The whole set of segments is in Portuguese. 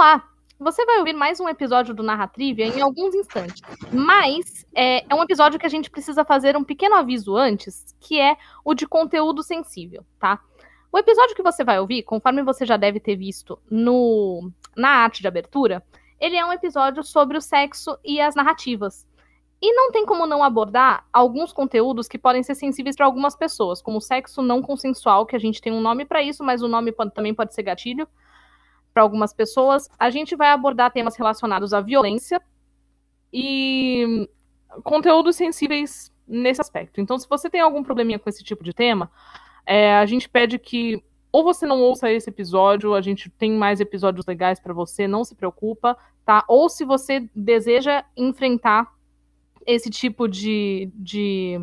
Olá! Você vai ouvir mais um episódio do Narratrivia em alguns instantes. Mas é, é, um episódio que a gente precisa fazer um pequeno aviso antes, que é o de conteúdo sensível, tá? O episódio que você vai ouvir, conforme você já deve ter visto no, na arte de abertura, ele é um episódio sobre o sexo e as narrativas. E não tem como não abordar alguns conteúdos que podem ser sensíveis para algumas pessoas, como sexo não consensual, que a gente tem um nome para isso, mas o nome também pode ser gatilho para algumas pessoas. A gente vai abordar temas relacionados à violência e conteúdos sensíveis nesse aspecto. Então, se você tem algum probleminha com esse tipo de tema, é, a gente pede que ou você não ouça esse episódio, a gente tem mais episódios legais para você, não se preocupa, tá? Ou se você deseja enfrentar esse tipo de, de,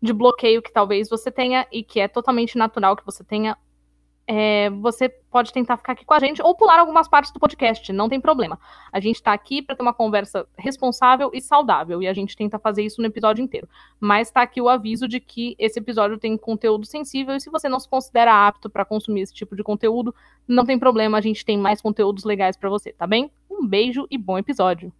de bloqueio que talvez você tenha e que é totalmente natural que você tenha, é, você pode tentar ficar aqui com a gente ou pular algumas partes do podcast, não tem problema. A gente está aqui para ter uma conversa responsável e saudável e a gente tenta fazer isso no episódio inteiro. Mas está aqui o aviso de que esse episódio tem conteúdo sensível e se você não se considera apto para consumir esse tipo de conteúdo, não tem problema, a gente tem mais conteúdos legais para você, tá bem? Um beijo e bom episódio.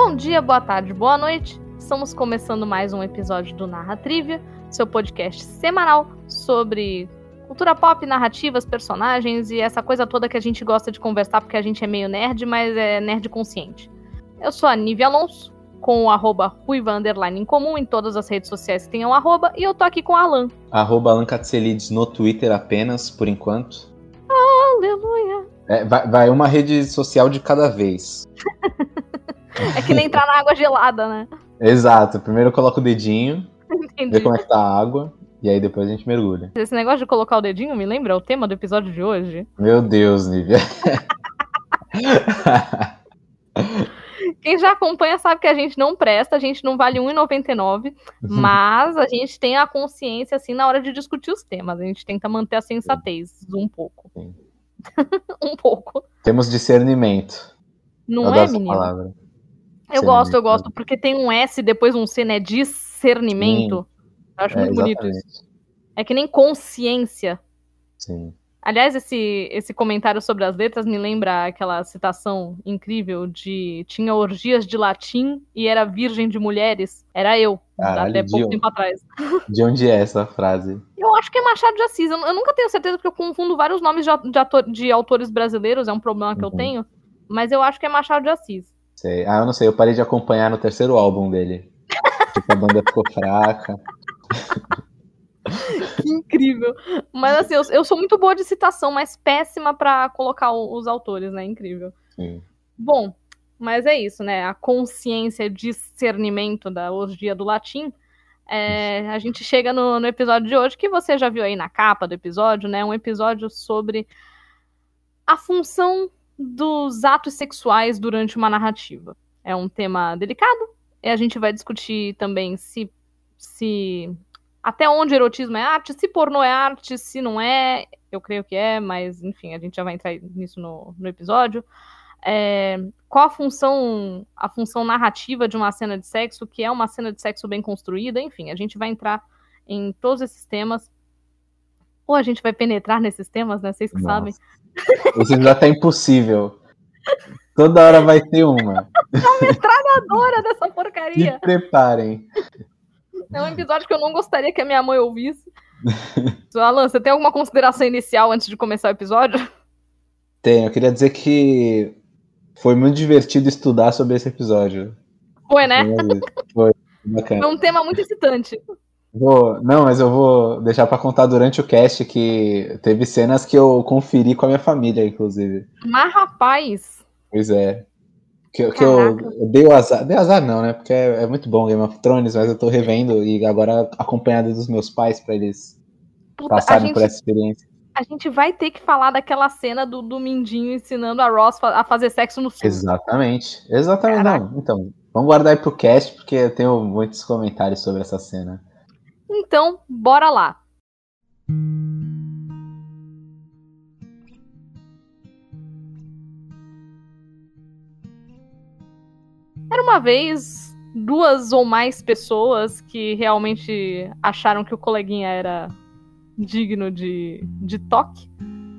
Bom dia, boa tarde, boa noite. Estamos começando mais um episódio do Narra Trivia, seu podcast semanal sobre cultura pop, narrativas, personagens e essa coisa toda que a gente gosta de conversar porque a gente é meio nerd, mas é nerd consciente. Eu sou a Nívia Alonso, com o arroba Ruiva Underline em comum em todas as redes sociais que tenham arroba, e eu tô aqui com o Alan. Arroba Alan Katselides no Twitter apenas, por enquanto. Aleluia! É, vai, vai uma rede social de cada vez. É que nem entrar na água gelada, né? Exato. Primeiro eu coloco o dedinho, Entendi. ver como é que tá a água, e aí depois a gente mergulha. Esse negócio de colocar o dedinho me lembra o tema do episódio de hoje. Meu Deus, Nívia. Quem já acompanha sabe que a gente não presta, a gente não vale R$1,99, mas a gente tem a consciência, assim, na hora de discutir os temas. A gente tenta manter a sensatez um pouco. um pouco. Temos discernimento. Não é, menino? Palavra. Eu gosto, eu gosto, porque tem um S depois um C, né? Discernimento. Sim. Eu acho é, muito bonito isso. É que nem consciência. Sim. Aliás, esse, esse comentário sobre as letras me lembra aquela citação incrível de tinha orgias de latim e era virgem de mulheres. Era eu, Caralho, até pouco tempo atrás. De onde é essa frase? Eu acho que é Machado de Assis. Eu, eu nunca tenho certeza porque eu confundo vários nomes de, de, ator, de autores brasileiros, é um problema que uhum. eu tenho. Mas eu acho que é Machado de Assis. Sei. Ah, eu não sei, eu parei de acompanhar no terceiro álbum dele. tipo, a banda ficou fraca. que incrível. Mas assim, eu, eu, sou muito boa de citação, mas péssima para colocar o, os autores, né? Incrível. Sim. Bom, mas é isso, né? A consciência, discernimento da orgia do latim. É, a gente chega no, no episódio de hoje, que você já viu aí na capa do episódio, né? Um episódio sobre a função dos atos sexuais durante uma narrativa. É um tema delicado, e a gente vai discutir também se, se até onde erotismo é arte, se pornô é arte, se não é, eu creio que é, mas enfim, a gente já vai entrar nisso no, no episódio. É, qual a função, a função narrativa de uma cena de sexo, que é uma cena de sexo bem construída, enfim, a gente vai entrar em todos esses temas. Ou a gente vai penetrar nesses temas, né? Vocês que Nossa. sabem. Esse já tá impossível. Toda hora vai ter uma. A metralhadora dessa porcaria. Se preparem. É um episódio que eu não gostaria que a minha mãe ouvisse. Alan, você tem alguma consideração inicial antes de começar o episódio? Tenho. Eu queria dizer que foi muito divertido estudar sobre esse episódio. Foi, né? Foi. Bacana. Foi um tema muito excitante. Vou, não, mas eu vou deixar para contar durante o cast que teve cenas que eu conferi com a minha família, inclusive. Mas, rapaz! Pois é. Que, que eu, eu, dei o azar. Dei azar não, né? Porque é, é, muito bom Game of Thrones, mas eu tô revendo e agora acompanhado dos meus pais para eles Puta, passarem gente, por essa experiência. A gente vai ter que falar daquela cena do, do Mindinho ensinando a Ross a fazer sexo no sul. Exatamente. Exatamente. Não, então, vamos guardar aí pro cast, porque eu tenho muitos comentários sobre essa cena. Então, bora lá! Era uma vez duas ou mais pessoas que realmente acharam que o coleguinha era digno de, de toque.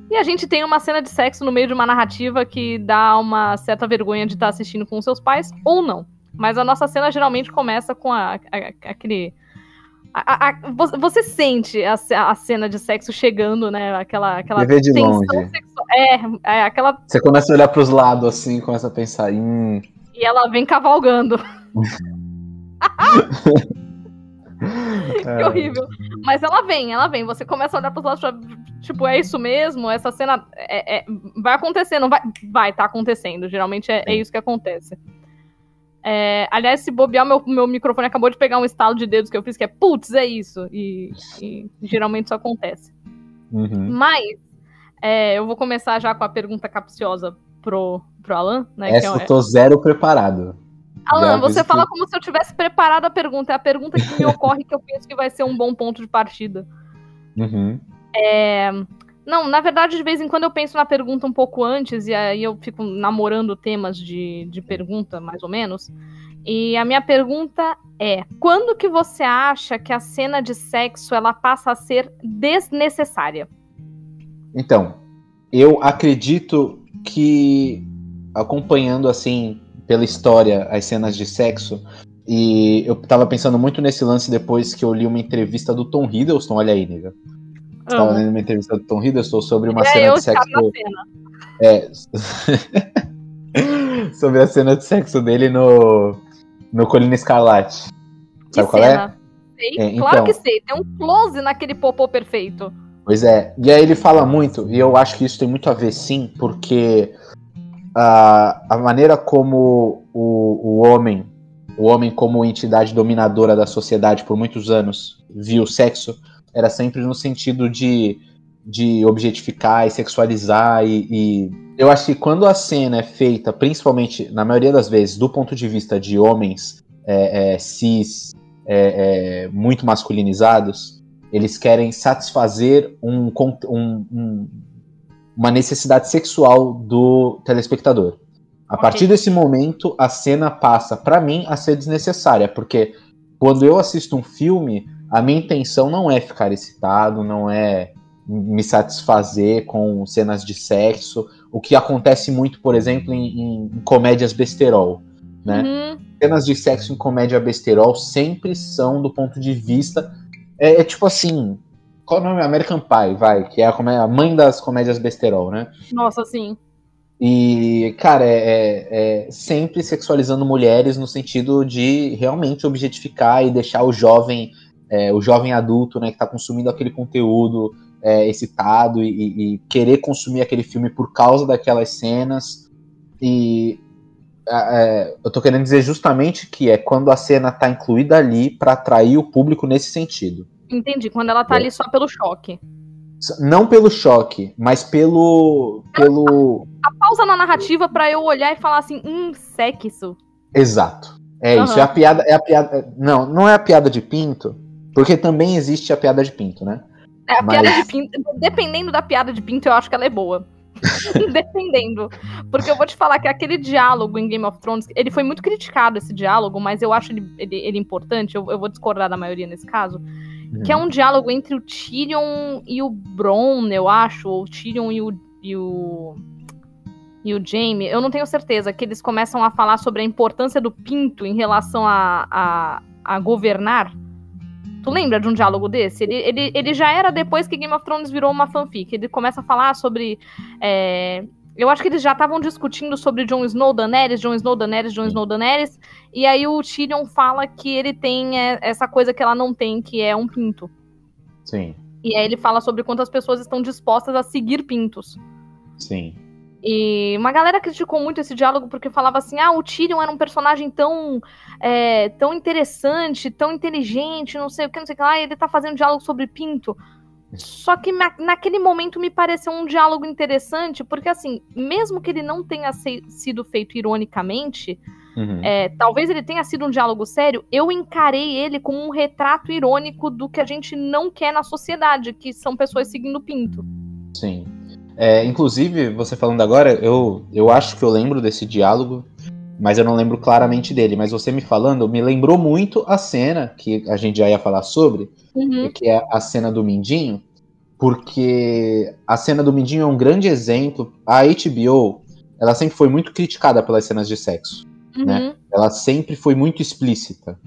E a gente tem uma cena de sexo no meio de uma narrativa que dá uma certa vergonha de estar assistindo com seus pais, ou não. Mas a nossa cena geralmente começa com a, a, aquele. A, você sente a, cena de sexo chegando, né? Aquela, aquela vê de longe. Sexual. É, é, aquela. Você começa a olhar para os lados assim, começa a pensar. Hum. E ela vem cavalgando. que é. horrível. Mas ela vem, ela vem. Você começa a olhar pros lados, tipo, é isso mesmo? Essa cena é, é, vai acontecer, não vai? Vai, tá acontecendo. Geralmente é, é isso que acontece. É, aliás, se bobear, meu, meu microfone acabou de pegar um estalo de dedos que eu fiz, que é putz, é isso. E, e geralmente isso acontece. Uhum. Mas é, eu vou começar já com a pergunta capciosa pro, pro Alan. Né, Essa é, eu tô zero preparado. Alan, você fala como se eu tivesse preparado a pergunta. É a pergunta que me ocorre que eu penso que vai ser um bom ponto de partida. Uhum. É... Não, na verdade, de vez em quando eu penso na pergunta um pouco antes, e aí eu fico namorando temas de, de pergunta, mais ou menos. E a minha pergunta é: quando que você acha que a cena de sexo ela passa a ser desnecessária? Então, eu acredito que acompanhando assim pela história as cenas de sexo. E eu tava pensando muito nesse lance depois que eu li uma entrevista do Tom Hiddleston, olha aí, nega. Você tava lendo uma entrevista do Tom Hiddleston sobre uma é, cena de sexo. Cena. É. sobre a cena de sexo dele no, no Colina Escarlate. Sabe que qual é? cena? é? Sei, é, claro então... que sei. Tem um close naquele popô perfeito. Pois é. E aí ele fala muito, e eu acho que isso tem muito a ver sim, porque a, a maneira como o, o homem, o homem como entidade dominadora da sociedade por muitos anos viu o sexo, era sempre no sentido de, de objetificar e sexualizar e, e eu acho que quando a cena é feita, principalmente na maioria das vezes, do ponto de vista de homens é, é, cis, é, é muito masculinizados, eles querem satisfazer um, um, um, uma necessidade sexual do telespectador. A okay. partir desse momento, a cena passa, para mim, a ser desnecessária, porque quando eu assisto um filme, a minha intenção não é ficar excitado, não é me satisfazer com cenas de sexo, o que acontece muito, por exemplo, em, em comédias besterol, né? Uhum. Cenas de sexo em comédia besterol sempre são do ponto de vista é, é tipo assim, qual o nome? American Pie, vai, que é a, a mãe das comédias besterol, né? Nossa, sim. E, cara, é, é, é, sempre sexualizando mulheres no sentido de realmente objetificar e deixar o jovem, é, o jovem adulto, né, que tá consumindo aquele conteúdo é, excitado e, e, querer consumir aquele filme por causa daquelas cenas. E é, eu tô querendo dizer justamente que é quando a cena tá incluída ali para atrair o público nesse sentido. Entendi, quando ela tá é. ali só pelo choque. Não pelo choque, mas pelo. pelo... A, a pausa na narrativa para eu olhar e falar assim, hum, sexo. Exato. É uhum. isso. É a piada. É a piada. Não, não é a piada de pinto, porque também existe a piada de pinto, né? É, a mas... piada de pinto. Dependendo da piada de pinto, eu acho que ela é boa. Dependendo. Porque eu vou te falar que aquele diálogo em Game of Thrones, ele foi muito criticado, esse diálogo, mas eu acho ele, ele, ele importante. Eu, eu, vou discordar da maioria nesse caso. Uhum. Que é um diálogo entre o Tyrion e o Bron, eu acho, ou o Tyrion e o, e o. E o Jaime, eu não tenho certeza, que eles começam a falar sobre a importância do pinto em relação a, a, a governar. Tu lembra de um diálogo desse? Ele, ele, ele já era depois que Game of Thrones virou uma fanfic. Ele começa a falar sobre. É, eu acho que eles já estavam discutindo sobre Jon Snow, Daenerys, Jon Snow, Daenerys, Jon Snow, Daenerys. E aí o Tyrion fala que ele tem é, essa coisa que ela não tem, que é um pinto. Sim. E aí ele fala sobre quantas pessoas estão dispostas a seguir pintos. Sim. E uma galera criticou muito esse diálogo porque falava assim: ah, o Tyrion era um personagem tão, é, tão interessante, tão inteligente, não sei o que, não sei o que lá, e ele tá fazendo diálogo sobre pinto. Só que naquele momento me pareceu um diálogo interessante, porque assim, mesmo que ele não tenha sido feito ironicamente, uhum. é, talvez ele tenha sido um diálogo sério, eu encarei ele como um retrato irônico do que a gente não quer na sociedade, que são pessoas seguindo pinto. Sim. É, inclusive, você falando agora, eu, eu acho que eu lembro desse diálogo. mas eu não lembro claramente dele. Mas você me falando, me lembrou muito a cena que a gente já ia falar sobre, Uhum. que é a cena do Mindinho, porque a cena do Mindinho é um grande exemplo. A HBO, ela sempre foi muito criticada pelas cenas de sexo. Uhum. né? Ela sempre foi muito explícita.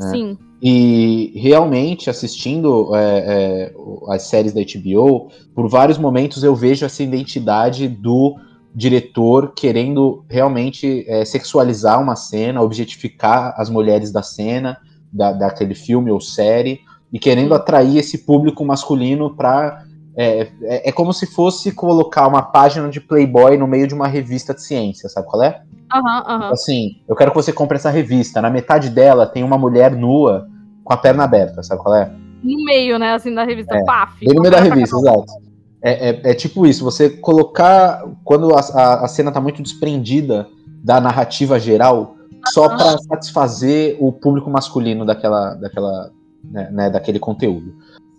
É. Sim. E realmente, assistindo é, é, as séries da HBO, por vários momentos eu vejo essa identidade do diretor querendo realmente é, sexualizar uma cena, objetificar as mulheres da cena, da, daquele filme ou série, e querendo atrair esse público masculino para. É, é, é como se fosse colocar uma página de Playboy no meio de uma revista de ciência, sabe qual é? Aham, aham. Assim, eu quero que você compre essa revista. Na metade dela tem uma mulher nua com a perna aberta, sabe qual é? No meio, né, assim, da revista. É, Paf. No meio da revista, exato. É, é, é tipo isso, você colocar. Quando a, a, a cena tá muito desprendida da narrativa geral, só Aham. pra satisfazer o público masculino daquela, daquela, né, né, daquele conteúdo.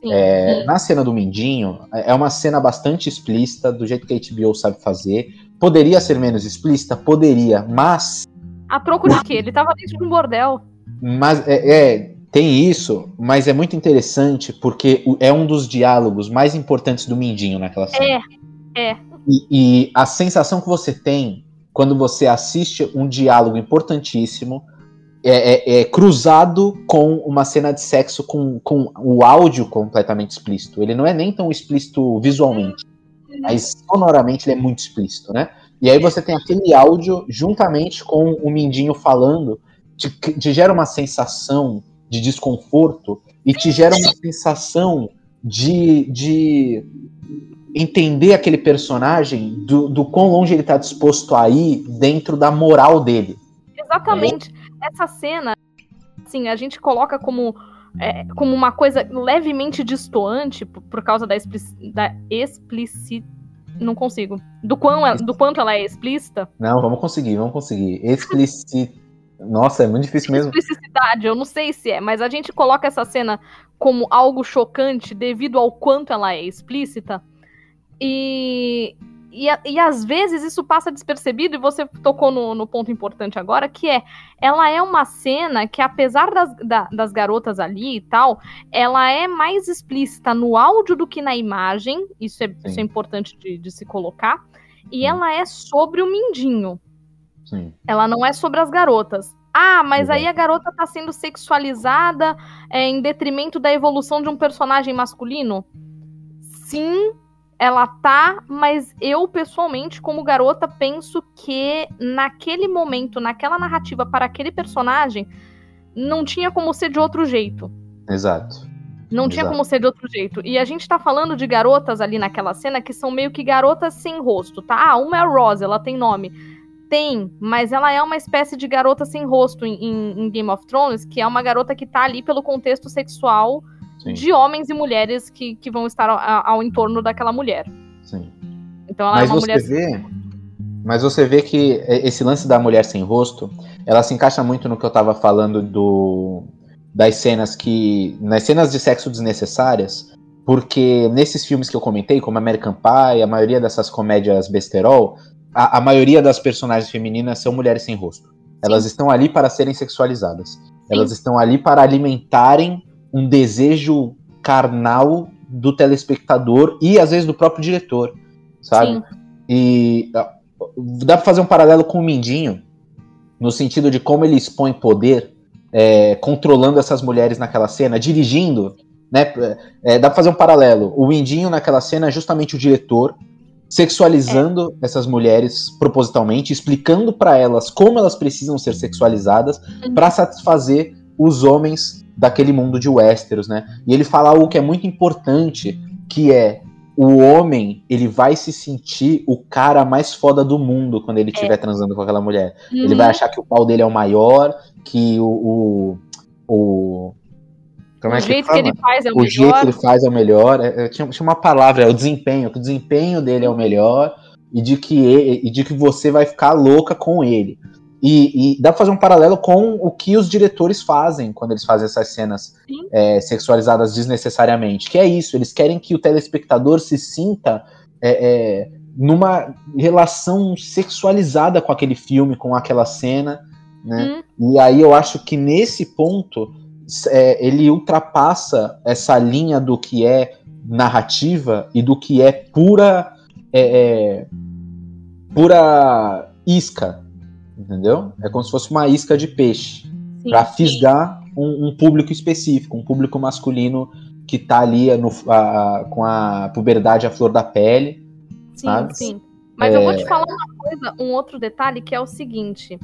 Sim. É, na cena do Mindinho, é uma cena bastante explícita, do jeito que a HBO sabe fazer. Poderia ser menos explícita? Poderia, mas A troco de quê? Ele tava dentro de um bordel. Mas é, é, tem isso, mas é muito interessante porque é um dos diálogos mais importantes do Mindinho naquela cena. É, é. E, e a sensação que você tem quando você assiste um diálogo importantíssimo é, é- é cruzado com uma cena de sexo com, com o áudio completamente explícito. Ele não é nem tão explícito visualmente, mas sonoramente ele é muito explícito, né? E aí você tem aquele áudio juntamente com o Mindinho falando, te, te gera uma sensação de desconforto e te gera uma sensação de, de entender aquele personagem do, do quão longe ele está disposto a ir dentro da moral dele. Exatamente. Essa cena, assim, a gente coloca como, é, como uma coisa levemente distoante por, por causa da, explici da explici- Não consigo. Do, quão, ela- do quanto ela é explícita. Não, vamos conseguir, vamos conseguir. Explicit... Nossa, é muito difícil mesmo. Explicicidade, eu não sei se é, mas a gente coloca essa cena como algo chocante devido ao quanto ela é explícita. E, e, e às vezes isso passa despercebido, e você tocou no, no ponto importante agora, que é ela é uma cena que, apesar das, da- das garotas ali e tal, ela é mais explícita no áudio do que na imagem. Isso é, isso é importante de, de se colocar. E Sim. ela é sobre o Mindinho. Sim. Ela não é sobre as garotas. Ah, mas aí a garota tá sendo sexualizada é, em detrimento da evolução de um personagem masculino? Sim, ela tá, mas eu, pessoalmente, como garota, penso que naquele momento, naquela narrativa para aquele personagem, não tinha como ser de outro jeito. Exato. Não tinha Exato. como ser de outro jeito. E a gente tá falando de garotas ali naquela cena que são meio que garotas sem rosto, tá? Ah, uma é a Rose, ela tem nome. Tem, mas ela é uma espécie de garota sem rosto em, em- em Game of Thrones, que é uma garota que tá ali pelo contexto sexual Sim. de homens e mulheres que, que vão estar ao, ao entorno daquela mulher. sim. Então ela Mas é uma você mulher. vê. Mas você vê que esse lance da mulher sem rosto, ela se encaixa muito no que eu tava falando do das cenas que nas cenas de sexo desnecessárias, porque nesses filmes que eu comentei, como American Pie, a maioria dessas comédias besterol, a, a maioria das personagens femininas são mulheres sem rosto. Elas estão ali para serem sexualizadas. Elas estão ali para alimentarem um desejo carnal do telespectador e às vezes do próprio diretor, sabe? Sim. E ah, dá pra fazer um paralelo com o Mindinho, no sentido de como ele expõe poder, é, controlando essas mulheres naquela cena, dirigindo, né? É, dá pra fazer um paralelo. O Mindinho naquela cena é justamente o diretor sexualizando essas mulheres propositalmente, explicando pra elas como elas precisam ser sexualizadas Uhum. pra satisfazer os homens daquele mundo de Westeros, né? E ele fala algo que é muito importante, que é o homem, ele vai se sentir o cara mais foda do mundo quando ele estiver transando com aquela mulher. Ele Uhum. vai achar que o pau dele é o maior, que o. o, o como o é que jeito que, fala? ele faz é o, o jeito melhor. que ele faz é o melhor. É, é, tinha, tinha uma palavra, é o desempenho, que o desempenho dele é o melhor e de que, ele- e de que você vai ficar louca com ele. E, e dá pra fazer um paralelo com o que os diretores fazem quando eles fazem essas cenas é, sexualizadas desnecessariamente. Que é isso, eles querem que o telespectador se sinta é, é, numa relação sexualizada com aquele filme, com aquela cena, né? Hum. E aí eu acho que nesse ponto é, ele ultrapassa essa linha do que é narrativa e do que é pura é, é, pura isca, entendeu? É como se fosse uma isca de peixe para fisgar um, um, público específico, um público masculino que tá ali no, a, com a puberdade à flor da pele. Sim, sabe? sim. Mas é... eu vou te falar uma coisa, um outro detalhe que é o seguinte.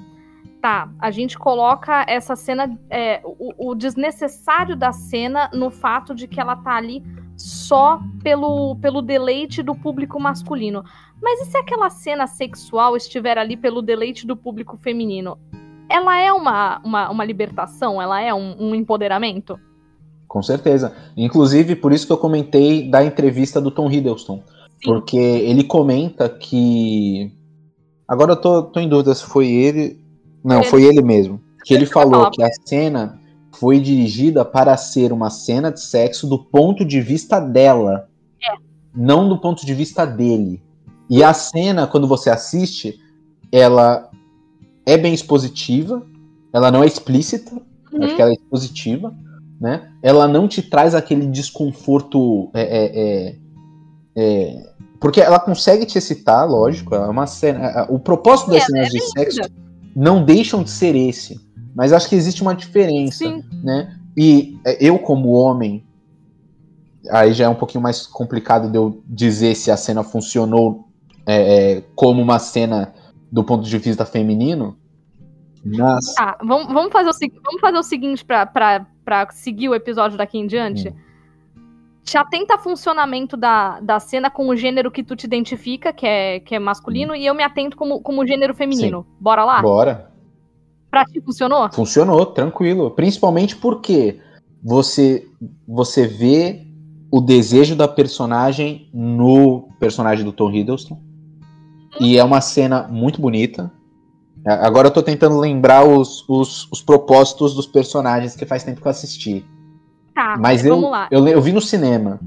Tá, a gente coloca essa cena, é, o, o, desnecessário da cena no fato de que ela tá ali só pelo, pelo deleite do público masculino. Mas e se aquela cena sexual estiver ali pelo deleite do público feminino? Ela é uma, uma, uma libertação? Ela é um, um empoderamento? Com certeza. Inclusive, por isso que eu comentei da entrevista do Tom Hiddleston. Sim. Porque ele comenta que. Agora eu tô, tô em dúvida se foi ele. Não, ele... foi ele mesmo. Que ele falou que a cena foi dirigida para ser uma cena de sexo do ponto de vista dela. É. Não do ponto de vista dele. E a cena, quando você assiste, ela é bem expositiva. Ela não é explícita. Uhum. Acho que ela é expositiva né? Ela não te traz aquele desconforto. É, é, é, é, porque ela consegue te excitar, lógico. É uma cena. O propósito das é, cenas de sexo não deixam de ser esse. Mas acho que existe uma diferença, Sim. né? E eu, como homem, aí já é um pouquinho mais complicado de eu dizer se a cena funcionou é, como uma cena do ponto de vista feminino. Mas... Tá, vamos, vamos, fazer o, vamos fazer o seguinte para para seguir o episódio daqui em diante, hum. Te atenta a funcionamento da, da cena com o gênero que tu te identifica, que é, que é masculino, e eu me atento como, como gênero feminino. Sim. Bora lá? Bora. Pra ti funcionou? Funcionou, tranquilo. Principalmente porque você, você vê o desejo da personagem no personagem do Tom Hiddleston. Hum. E é uma cena muito bonita. Agora eu tô tentando lembrar os, os, os, propósitos dos personagens que faz tempo que eu assisti. Tá, mas eu, lá. Eu, eu vi no cinema.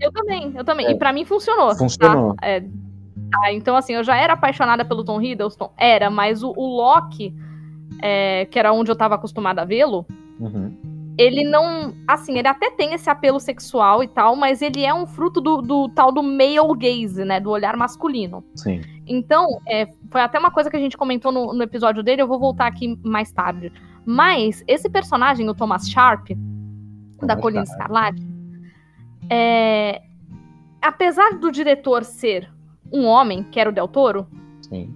Eu também, eu também. É, e para mim funcionou. Funcionou. Tá? É, tá, então, assim, eu já era apaixonada pelo Tom Hiddleston. Era, mas o, o Loki, é, que era onde eu tava acostumada a vê-lo, uhum ele não. Assim, ele até tem esse apelo sexual e tal, mas ele é um fruto do, do tal do male gaze, né? Do olhar masculino. Sim. Então, é, foi até uma coisa que a gente comentou no, no, episódio dele, eu vou voltar aqui mais tarde. Mas esse personagem, o Thomas Sharp, da Colina Scarlatti, é, apesar do diretor ser um homem, que era o Del Toro, Sim.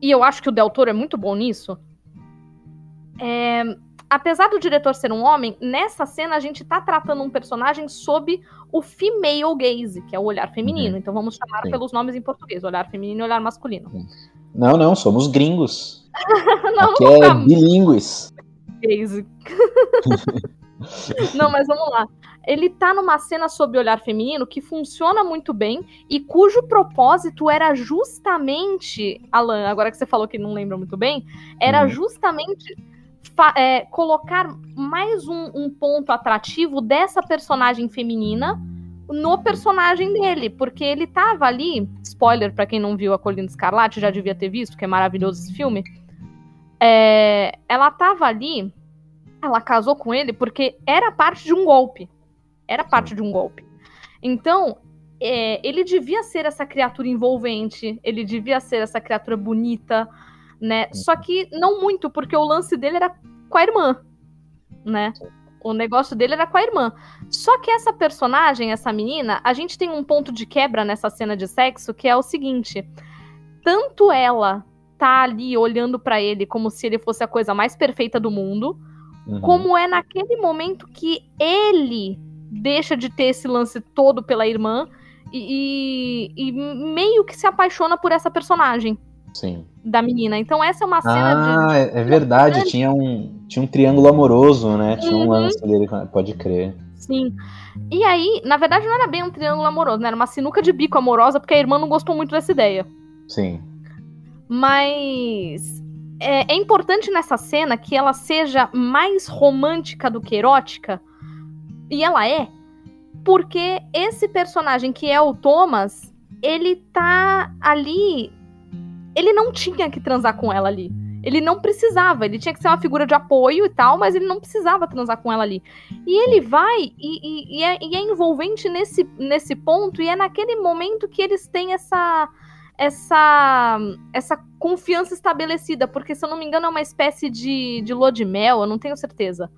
e eu acho que o Del Toro é muito bom nisso, é, apesar do diretor ser um homem, nessa cena a gente tá tratando um personagem sob o female gaze, que é o olhar feminino. Uhum. Então vamos chamar Sim. pelos nomes em português, olhar feminino e olhar masculino. Não, não, somos gringos. não, Aqui não é bilíngues. Gaze. não, mas vamos lá. Ele tá numa cena sob olhar feminino que funciona muito bem e cujo propósito era justamente, Alan, agora que você falou que não lembra muito bem, era uhum. justamente é, colocar mais um, um, ponto atrativo dessa personagem feminina no personagem dele, porque ele tava ali, spoiler para quem não viu a Colina Escarlate, já devia ter visto, que é maravilhoso esse filme. É, ela tava ali, ela casou com ele porque era parte de um golpe. Era parte de um golpe. Então, é, ele devia ser essa criatura envolvente, ele devia ser essa criatura bonita, né? Só que não muito, porque o lance dele era com a irmã, né? O negócio dele era com a irmã. Só que essa personagem, essa menina, a gente tem um ponto de quebra nessa cena de sexo que é o seguinte: tanto ela tá ali olhando para ele como se ele fosse a coisa mais perfeita do mundo, uhum. como é naquele momento que ele deixa de ter esse lance todo pela irmã e, e, e meio que se apaixona por essa personagem. Sim. Da menina. Então essa é uma cena ah, de. é, é verdade, tinha um, tinha um triângulo amoroso, né? Tinha um uhum. lance dele, pode crer. Sim. E aí, na verdade, não era bem um triângulo amoroso, né? Era uma sinuca de bico amorosa, porque a irmã não gostou muito dessa ideia. Sim. Mas é, é, importante nessa cena que ela seja mais romântica do que erótica. E ela é. Porque esse personagem que é o Thomas, ele tá ali. Ele não tinha que transar com ela ali. Ele não precisava, ele tinha que ser uma figura de apoio e tal, mas ele não precisava transar com ela ali. E ele vai e, e, e, é, e é, envolvente nesse, nesse ponto, e é naquele momento que eles têm essa, essa, essa confiança estabelecida, porque se eu não me engano é uma espécie de, de lua de mel, eu não tenho certeza.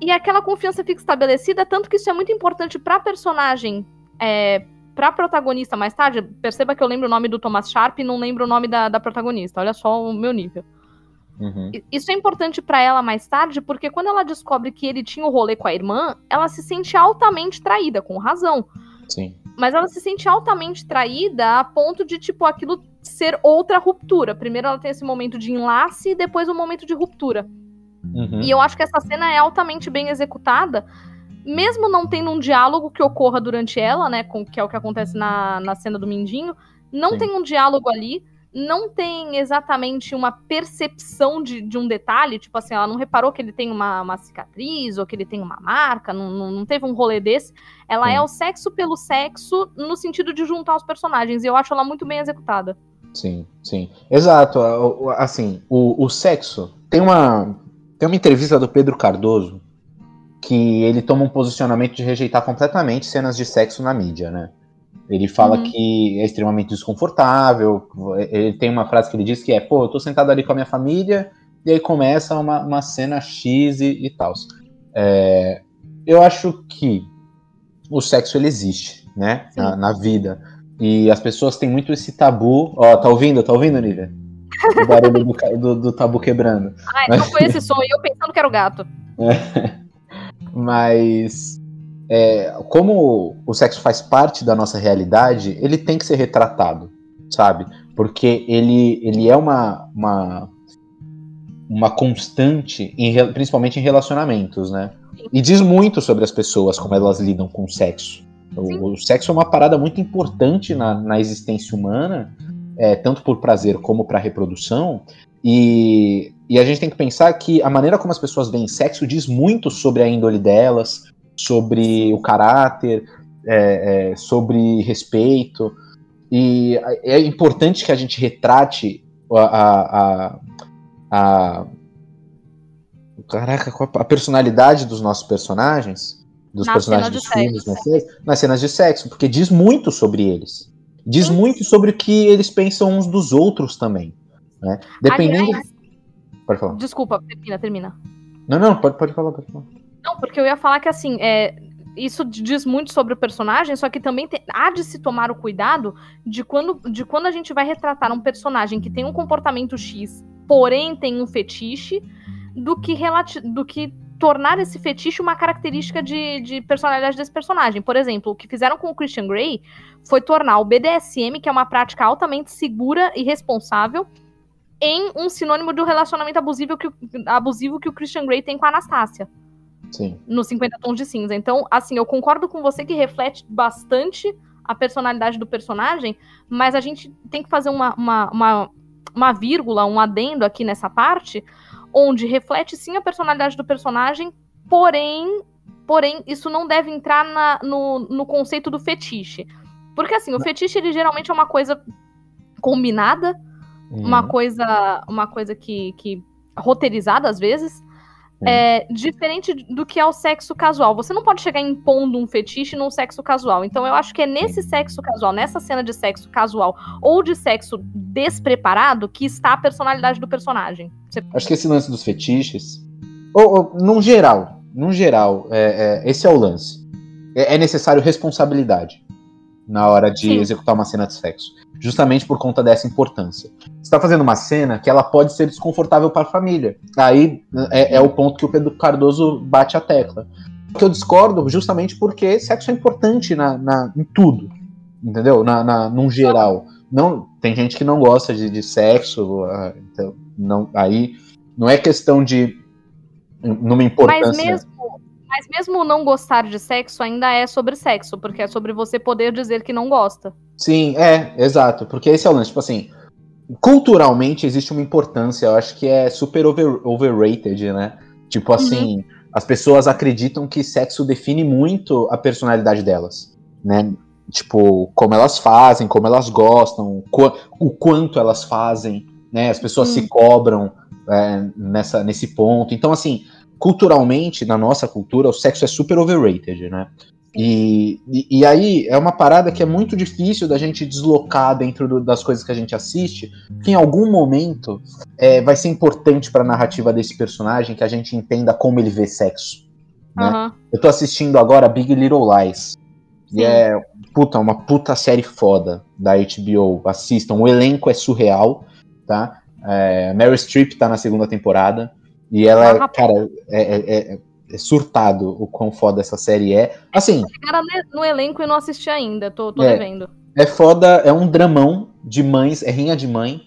E aquela confiança fica estabelecida, tanto que isso é muito importante pra personagem é, pra protagonista mais tarde, perceba que eu lembro o nome do Thomas Sharp e não lembro o nome da, da protagonista. Olha só o meu nível. Uhum. Isso é importante para ela mais tarde, porque quando ela descobre que ele tinha o rolê com a irmã, ela se sente altamente traída, com razão. Sim. Mas ela se sente altamente traída a ponto de, tipo, aquilo ser outra ruptura. Primeiro ela tem esse momento de enlace e depois um momento de ruptura. Uhum. E eu acho que essa cena é altamente bem executada, mesmo não tendo um diálogo que ocorra durante ela, né, com, que é o que acontece na, na cena do Mindinho, não Sim. tem um diálogo ali, não tem exatamente uma percepção de, de um detalhe, tipo assim, ela não reparou que ele tem uma, uma cicatriz ou que ele tem uma marca, não, não, não teve um rolê desse. Ela Sim. é o sexo pelo sexo no sentido de juntar os personagens, e eu acho ela muito bem executada. Sim, sim. Exato. Assim, o, o sexo. Tem uma, tem uma entrevista do Pedro Cardoso que ele toma um posicionamento de rejeitar completamente cenas de sexo na mídia, né? Ele fala uhum. que é extremamente desconfortável. Ele tem uma frase que ele diz que é: pô, eu tô sentado ali com a minha família, e aí começa uma, uma cena X e, e tal. É, eu acho que o sexo ele existe, né? Na, na, vida. E as pessoas têm muito esse tabu. Ó, tá ouvindo? Tá ouvindo, Nívia? O barulho do, do, do, tabu quebrando. Mas... não foi esse som, eu pensando que era o gato. É. Mas é, como o sexo faz parte da nossa realidade, ele tem que ser retratado, sabe? Porque ele, ele é uma, uma, uma constante, em, principalmente em relacionamentos, né? E diz muito sobre as pessoas, como elas lidam com o sexo. O, o sexo é uma parada muito importante na, na existência humana, é, tanto por prazer como para reprodução. E, e a gente tem que pensar que a maneira como as pessoas veem sexo diz muito sobre a índole delas, sobre o caráter, é, é, sobre respeito. E é importante que a gente retrate a, a, a, caraca, a personalidade dos nossos personagens, dos na personagens dos filmes, né, nas cenas de sexo, porque diz muito sobre eles. Diz Sim. muito sobre o que eles pensam uns dos outros também. Né? Dependendo. Aliás, pode falar. Desculpa, termina, termina. Não, não, pode, pode falar, pode falar. Não, porque eu ia falar que assim, é, isso diz muito sobre o personagem, só que também tem, há de se tomar o cuidado de quando, de quando a gente vai retratar um personagem que tem um comportamento X, porém tem um fetiche, do que, do que tornar esse fetiche uma característica de, de personalidade desse personagem. Por exemplo, o que fizeram com o Christian Grey foi tornar o BDSM, que é uma prática altamente segura e responsável, em um sinônimo do relacionamento abusivo que, abusivo que o Christian Grey tem com a Anastácia. Sim. No 50 Tons de Cinza. Então, assim, eu concordo com você que reflete bastante a personalidade do personagem, mas a gente tem que fazer uma, uma, uma, uma vírgula, um adendo aqui nessa parte, onde reflete sim a personalidade do personagem, porém, porém isso não deve entrar na, no, no conceito do fetiche. Porque assim, o fetiche ele geralmente é uma coisa combinada, uhum. uma coisa uma coisa que, que roteirizada às vezes, é, diferente do que é o sexo casual. Você não pode chegar impondo um fetiche num sexo casual. Então eu acho que é nesse sexo casual, nessa cena de sexo casual ou de sexo despreparado que está a personalidade do personagem. Você... Acho que esse lance dos fetiches, ou, ou num geral, num geral, é, é, esse é o lance. É, é necessário responsabilidade na hora de Sim. executar uma cena de sexo justamente por conta dessa importância. Você está fazendo uma cena que ela pode ser desconfortável para a família. Aí é, é, o ponto que o Pedro Cardoso bate a tecla. Que eu discordo justamente porque sexo é importante na, na em tudo, entendeu? Na, na, num geral. Não, tem gente que não gosta de, de sexo, ah, então, não, aí não é questão de numa importância. Mas mesmo, mas mesmo não gostar de sexo ainda é sobre sexo, porque é sobre você poder dizer que não gosta. Sim, é, exato. Porque esse é o lance, tipo assim, culturalmente existe uma importância, eu acho que é super over, overrated, né? Tipo assim, uhum. as pessoas acreditam que sexo define muito a personalidade delas, né? tipo, como elas fazem, como elas gostam, o quanto elas fazem, né? As pessoas hum. se cobram é, nessa, nesse ponto. Então, assim, culturalmente, na nossa cultura, o sexo é super overrated, né? E, e, e, aí é uma parada que é muito difícil da gente deslocar dentro do, das coisas que a gente assiste, que em algum momento é, vai ser importante para a narrativa desse personagem que a gente entenda como ele vê sexo. Né? Uhum. Eu tô assistindo agora Big Little Lies. Sim. E é puta, uma puta série foda da HBO. Assistam. O elenco é surreal, tá? É, Mary Streep tá na segunda temporada. E ela, é, cara, é, é, é, é, surtado o quão foda essa série é. Assim. Cara, no elenco eu não assisti ainda, tô, tô é, devendo. É foda, é um dramão de mães, é rinha de mãe.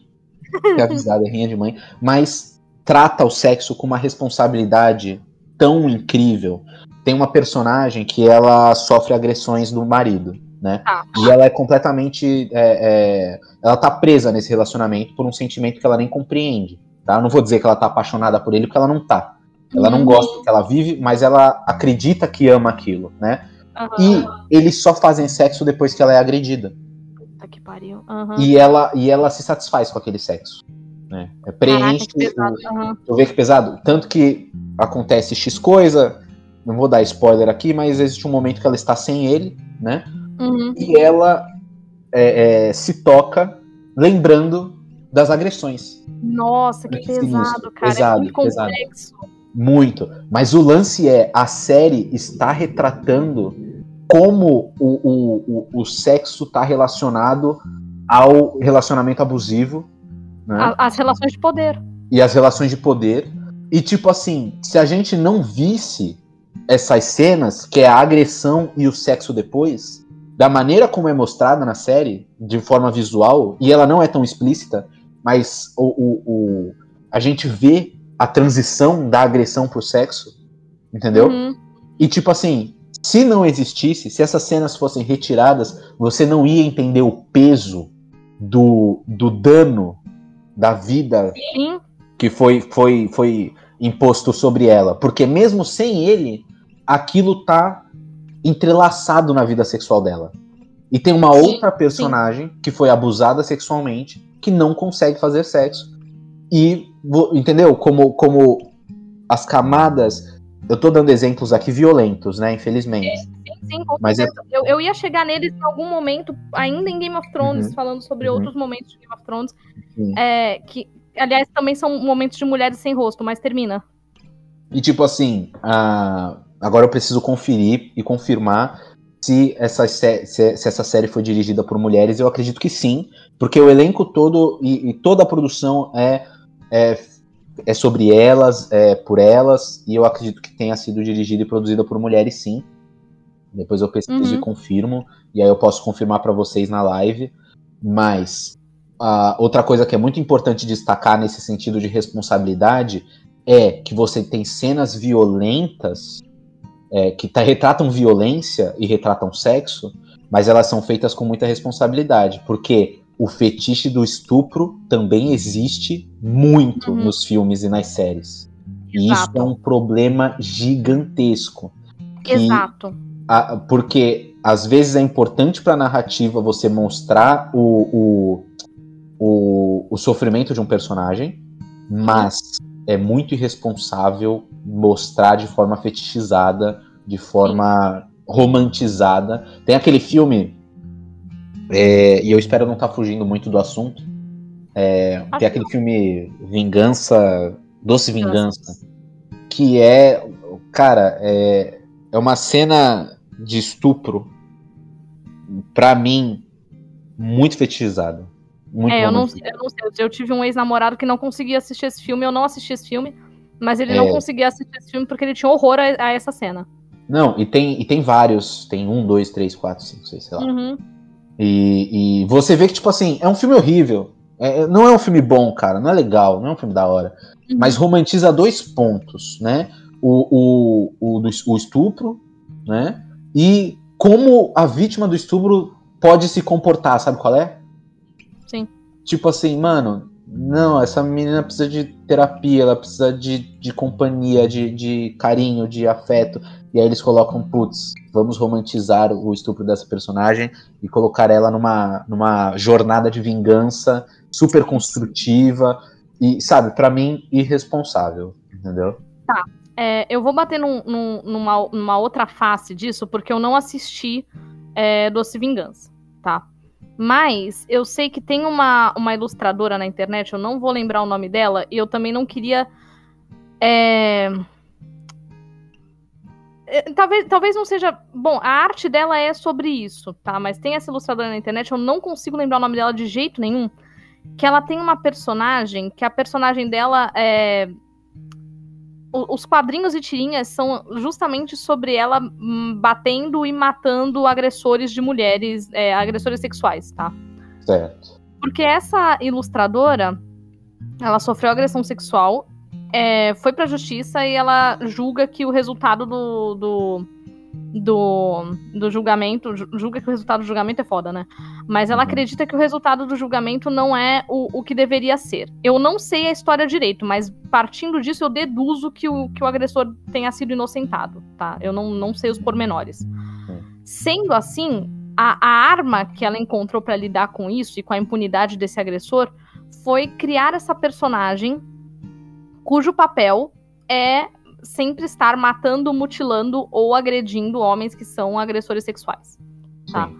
É avisado, é rinha de mãe. Mas trata o sexo com uma responsabilidade tão incrível. Tem uma personagem que ela sofre agressões do marido né? Ah. E ela é completamente. É, é, ela tá presa nesse relacionamento por um sentimento que ela nem compreende. Tá? Eu não vou dizer que ela tá apaixonada por ele, porque ela não tá. Ela uhum. não gosta do que ela vive, mas ela acredita que ama aquilo, né? Uhum. E eles só fazem sexo depois que ela é agredida. Puta que pariu. Uhum. E, ela, e ela se satisfaz com aquele sexo. Né? É preenche. Caraca, que uhum. Tu vê que pesado? Tanto que acontece X coisa, não vou dar spoiler aqui, mas existe um momento que ela está sem ele, né? Uhum. E ela é, é, se toca lembrando das agressões. Nossa, que pesado, cara. Pesado, é muito complexo. Pesado. Muito. Mas o lance é, a série está retratando como o, o, o, o sexo está relacionado ao relacionamento abusivo. Né? As relações de poder. E as relações de poder. E tipo assim, se a gente não visse essas cenas, que é a agressão e o sexo depois, da maneira como é mostrada na série, de forma visual, e ela não é tão explícita, mas o, o, o a gente vê a transição da agressão pro sexo, entendeu? Uhum. E tipo assim, se não existisse, se essas cenas fossem retiradas, você não ia entender o peso do, do dano da vida Sim. que foi, foi, foi imposto sobre ela. Porque mesmo sem ele, aquilo tá entrelaçado na vida sexual dela. E tem uma sim, outra personagem sim. que foi abusada sexualmente que não consegue fazer sexo. E, entendeu? Como, como as camadas. Eu tô dando exemplos aqui violentos, né? Infelizmente. Sim, sim, Mas é... eu, eu ia chegar neles em algum momento, ainda em Game of Thrones, uhum. falando sobre uhum. outros momentos de Game of Thrones. É, que, aliás, também são momentos de mulheres sem rosto, mas termina. E tipo assim, a Agora eu preciso conferir e confirmar se essa, se, se essa série foi dirigida por mulheres. Eu acredito que sim, porque o elenco todo e, e toda a produção é, é, é, sobre elas, é por elas, e eu acredito que tenha sido dirigida e produzida por mulheres sim. Depois eu pesquiso uhum. e confirmo, e aí eu posso confirmar para vocês na live. Mas uh, outra coisa que é muito importante destacar nesse sentido de responsabilidade é que você tem cenas violentas é, que tá, retratam violência e retratam sexo, mas elas são feitas com muita responsabilidade, porque o fetiche do estupro também existe muito uhum. nos filmes e nas séries. E isso é um problema gigantesco. Exato. A, porque às vezes é importante para a narrativa você mostrar o, o, o, o, sofrimento de um personagem, mas é muito irresponsável mostrar de forma fetichizada de forma romantizada. Tem aquele filme, é, e eu espero não estar tá fugindo muito do assunto. É, tem aquele filme Vingança, Doce Vingança, que é, cara, é, é uma cena de estupro, para mim, muito fetichizada. Muito é, eu não, eu não, sei. Eu tive um ex-namorado que não conseguia assistir esse filme, eu não assisti esse filme, mas ele é. não conseguia assistir esse filme porque ele tinha horror a, a essa cena. Não, e tem, e tem vários. Tem um, dois, três, quatro, cinco, seis, sei lá. Uhum. E, e você vê que, tipo assim, é um filme horrível. É, é, não é um filme bom, cara. Não é legal, não é um filme da hora. Uhum. Mas romantiza dois pontos, né? O, o, o, o estupro, né? E como a vítima do estupro pode se comportar, sabe qual é? Tipo assim, mano, não, essa menina precisa de terapia, ela precisa de, de companhia, de, de carinho, de afeto. e aí eles colocam, putz, vamos romantizar o estupro dessa personagem e colocar ela numa, numa jornada de vingança super construtiva e, sabe, para mim, irresponsável, entendeu? Tá. É, eu vou bater num, num, numa, numa outra face disso, porque eu não assisti é, Doce Vingança, tá? Mas eu sei que tem uma, uma ilustradora na internet, eu não vou lembrar o nome dela, e eu também não queria. É... é talvez, talvez não seja. Bom, a arte dela é sobre isso, tá? Mas tem essa ilustradora na internet, eu não consigo lembrar o nome dela de jeito nenhum. Que ela tem uma personagem, que a personagem dela é os quadrinhos e tirinhas são justamente sobre ela hum, batendo e matando agressores de mulheres, é, agressores sexuais, tá? Certo. Porque essa ilustradora, ela sofreu agressão sexual, é, foi pra justiça e ela julga que o resultado do, do do, do julgamento, julga que o resultado do julgamento é foda, né? Mas ela uhum. acredita que o resultado do julgamento não é o, o que deveria ser. Eu não sei a história direito, mas partindo disso eu deduzo que o, que o agressor tenha sido inocentado, tá? Eu não, não sei os pormenores. Sendo assim, a, a arma que ela encontrou para lidar com isso e com a impunidade desse agressor foi criar essa personagem cujo papel é sempre estar matando, mutilando ou agredindo homens que são agressores sexuais. Tá?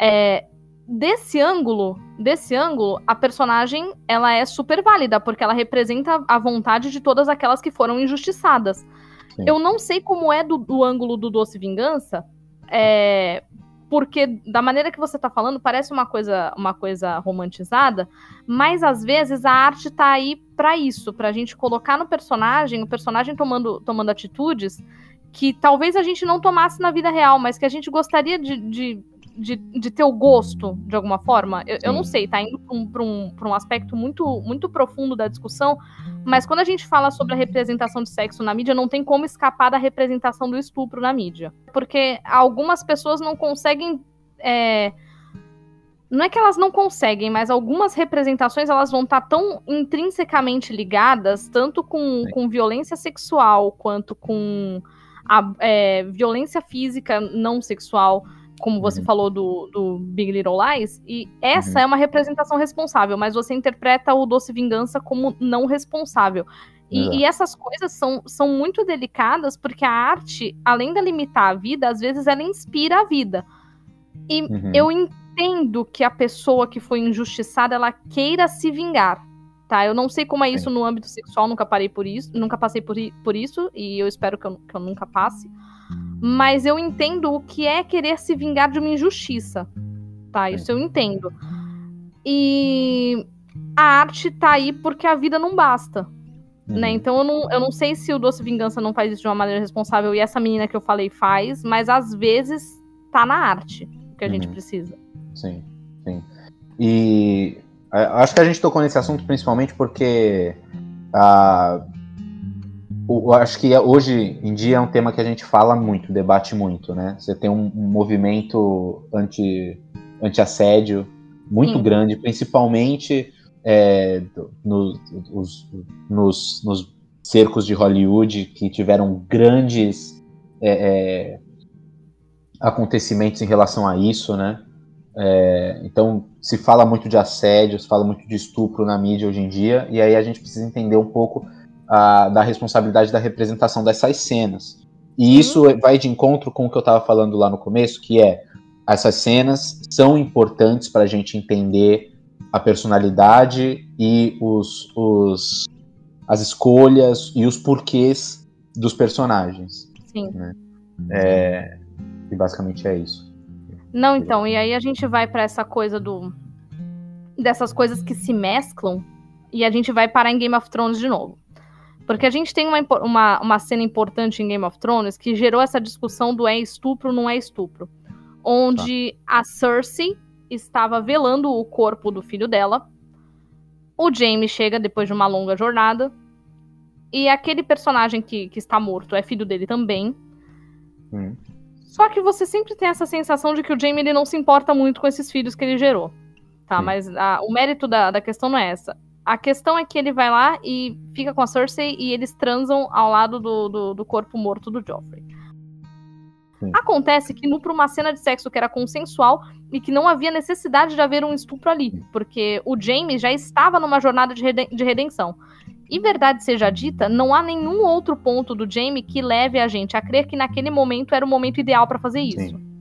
É, desse ângulo, desse ângulo, a personagem ela é super válida porque ela representa a vontade de todas aquelas que foram injustiçadas. Sim. Eu não sei como é do, do ângulo do Doce Vingança, é, porque da maneira que você tá falando parece uma coisa uma coisa romantizada, mas às vezes a arte tá aí para isso, pra gente colocar no personagem, o personagem tomando tomando atitudes que talvez a gente não tomasse na vida real, mas que a gente gostaria de, de de, de ter o gosto, de alguma forma. Eu, eu não sei, tá indo para um, pra um, pra um aspecto muito, muito profundo da discussão, mas quando a gente fala sobre a representação de sexo na mídia, não tem como escapar da representação do estupro na mídia. Porque algumas pessoas não conseguem. É, não é que elas não conseguem, mas algumas representações elas vão estar tá tão intrinsecamente ligadas, tanto com, com violência sexual quanto com a, é, violência física não sexual como você uhum. falou do, do, Big Little Lies, e essa uhum. é uma representação responsável, mas você interpreta o Doce Vingança como não responsável. E, e, essas coisas são, são muito delicadas porque a arte, além de limitar a vida, às vezes ela inspira a vida. E uhum. eu entendo que a pessoa que foi injustiçada, ela queira se vingar. Tá, eu não sei como é isso no âmbito sexual, nunca parei por isso, nunca passei por, por isso, e eu espero que eu, que eu nunca passe mas eu entendo o que é querer se vingar de uma injustiça. Tá? Isso eu entendo. E a arte tá aí porque a vida não basta. Né? Uhum. Então eu não, eu não sei se o Doce Vingança não faz isso de uma maneira responsável e essa menina que eu falei faz, mas às vezes tá na arte que a uhum. gente precisa. Sim, sim. E acho que a gente tocou nesse assunto principalmente porque a, eu acho que hoje em dia é um tema que a gente fala muito, debate muito, né? Você tem um, um movimento anti, anti-assédio muito hum. grande, principalmente é, no, os, nos, nos, cercos de Hollywood que tiveram grandes é, é, acontecimentos em relação a isso, né? É, então se fala muito de assédio, se fala muito de estupro na mídia hoje em dia, e aí a gente precisa entender um pouco a, da responsabilidade da representação dessas cenas. E isso vai de encontro com o que eu estava falando lá no começo, que é essas cenas são importantes para a gente entender a personalidade e os, os, as escolhas e os porquês dos personagens. Sim. Né? É, e basicamente é isso. Não, então, e aí a gente vai para essa coisa do dessas coisas que se mesclam e a gente vai parar em Game of Thrones de novo. Porque a gente tem uma, uma, uma cena importante em Game of Thrones que gerou essa discussão do é estupro, não é estupro. Onde tá. a Cersei estava velando o corpo do filho dela. O Jaime chega depois de uma longa jornada. E aquele personagem que, que está morto é filho dele também. Hum. Só que você sempre tem essa sensação de que o Jaime ele não se importa muito com esses filhos que ele gerou. Tá, hum. mas a, o mérito da, da questão não é essa. A questão é que ele vai lá e fica com a Cersei e eles transam ao lado do, do, do corpo morto do Joffrey. Sim. Acontece que no para uma cena de sexo que era consensual e que não havia necessidade de haver um estupro ali, porque o Jamie já estava numa jornada de, reden de redenção. E verdade seja dita, não há nenhum outro ponto do Jamie que leve a gente a crer que naquele momento era o momento ideal para fazer isso. Sim.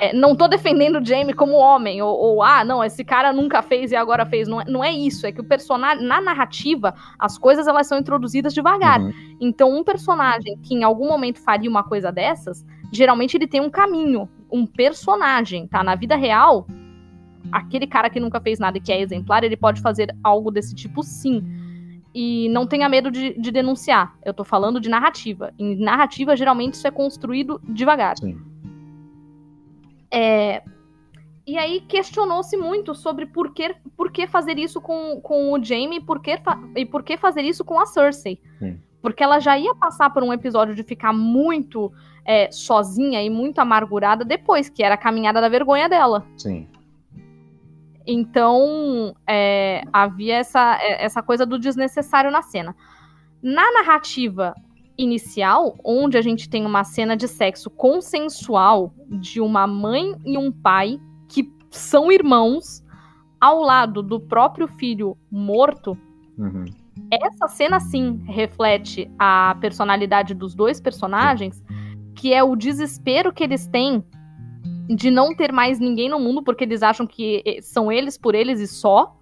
É, não tô defendendo o Jamie como homem, ou, ou, ah, não, esse cara nunca fez e agora fez. Não é, não é isso, é que o personagem, na narrativa, as coisas elas são introduzidas devagar. Uhum. Então, um personagem que em algum momento faria uma coisa dessas, geralmente ele tem um caminho, um personagem, tá? Na vida real, aquele cara que nunca fez nada e que é exemplar, ele pode fazer algo desse tipo sim. E não tenha medo de, de denunciar. Eu tô falando de narrativa. Em narrativa, geralmente, isso é construído devagar. Sim. É, e aí questionou-se muito sobre por que, por que fazer isso com, com o Jaime por que, e por que fazer isso com a Cersei. Sim. Porque ela já ia passar por um episódio de ficar muito é, sozinha e muito amargurada depois, que era a caminhada da vergonha dela. Sim. Então, é, havia essa, é, essa coisa do desnecessário na cena. Na narrativa inicial, onde a gente tem uma cena de sexo consensual de uma mãe e um pai que são irmãos ao lado do próprio filho morto. Uhum. Essa cena sim reflete a personalidade dos dois personagens, que é o desespero que eles têm de não ter mais ninguém no mundo porque eles acham que eh, são eles por eles e só,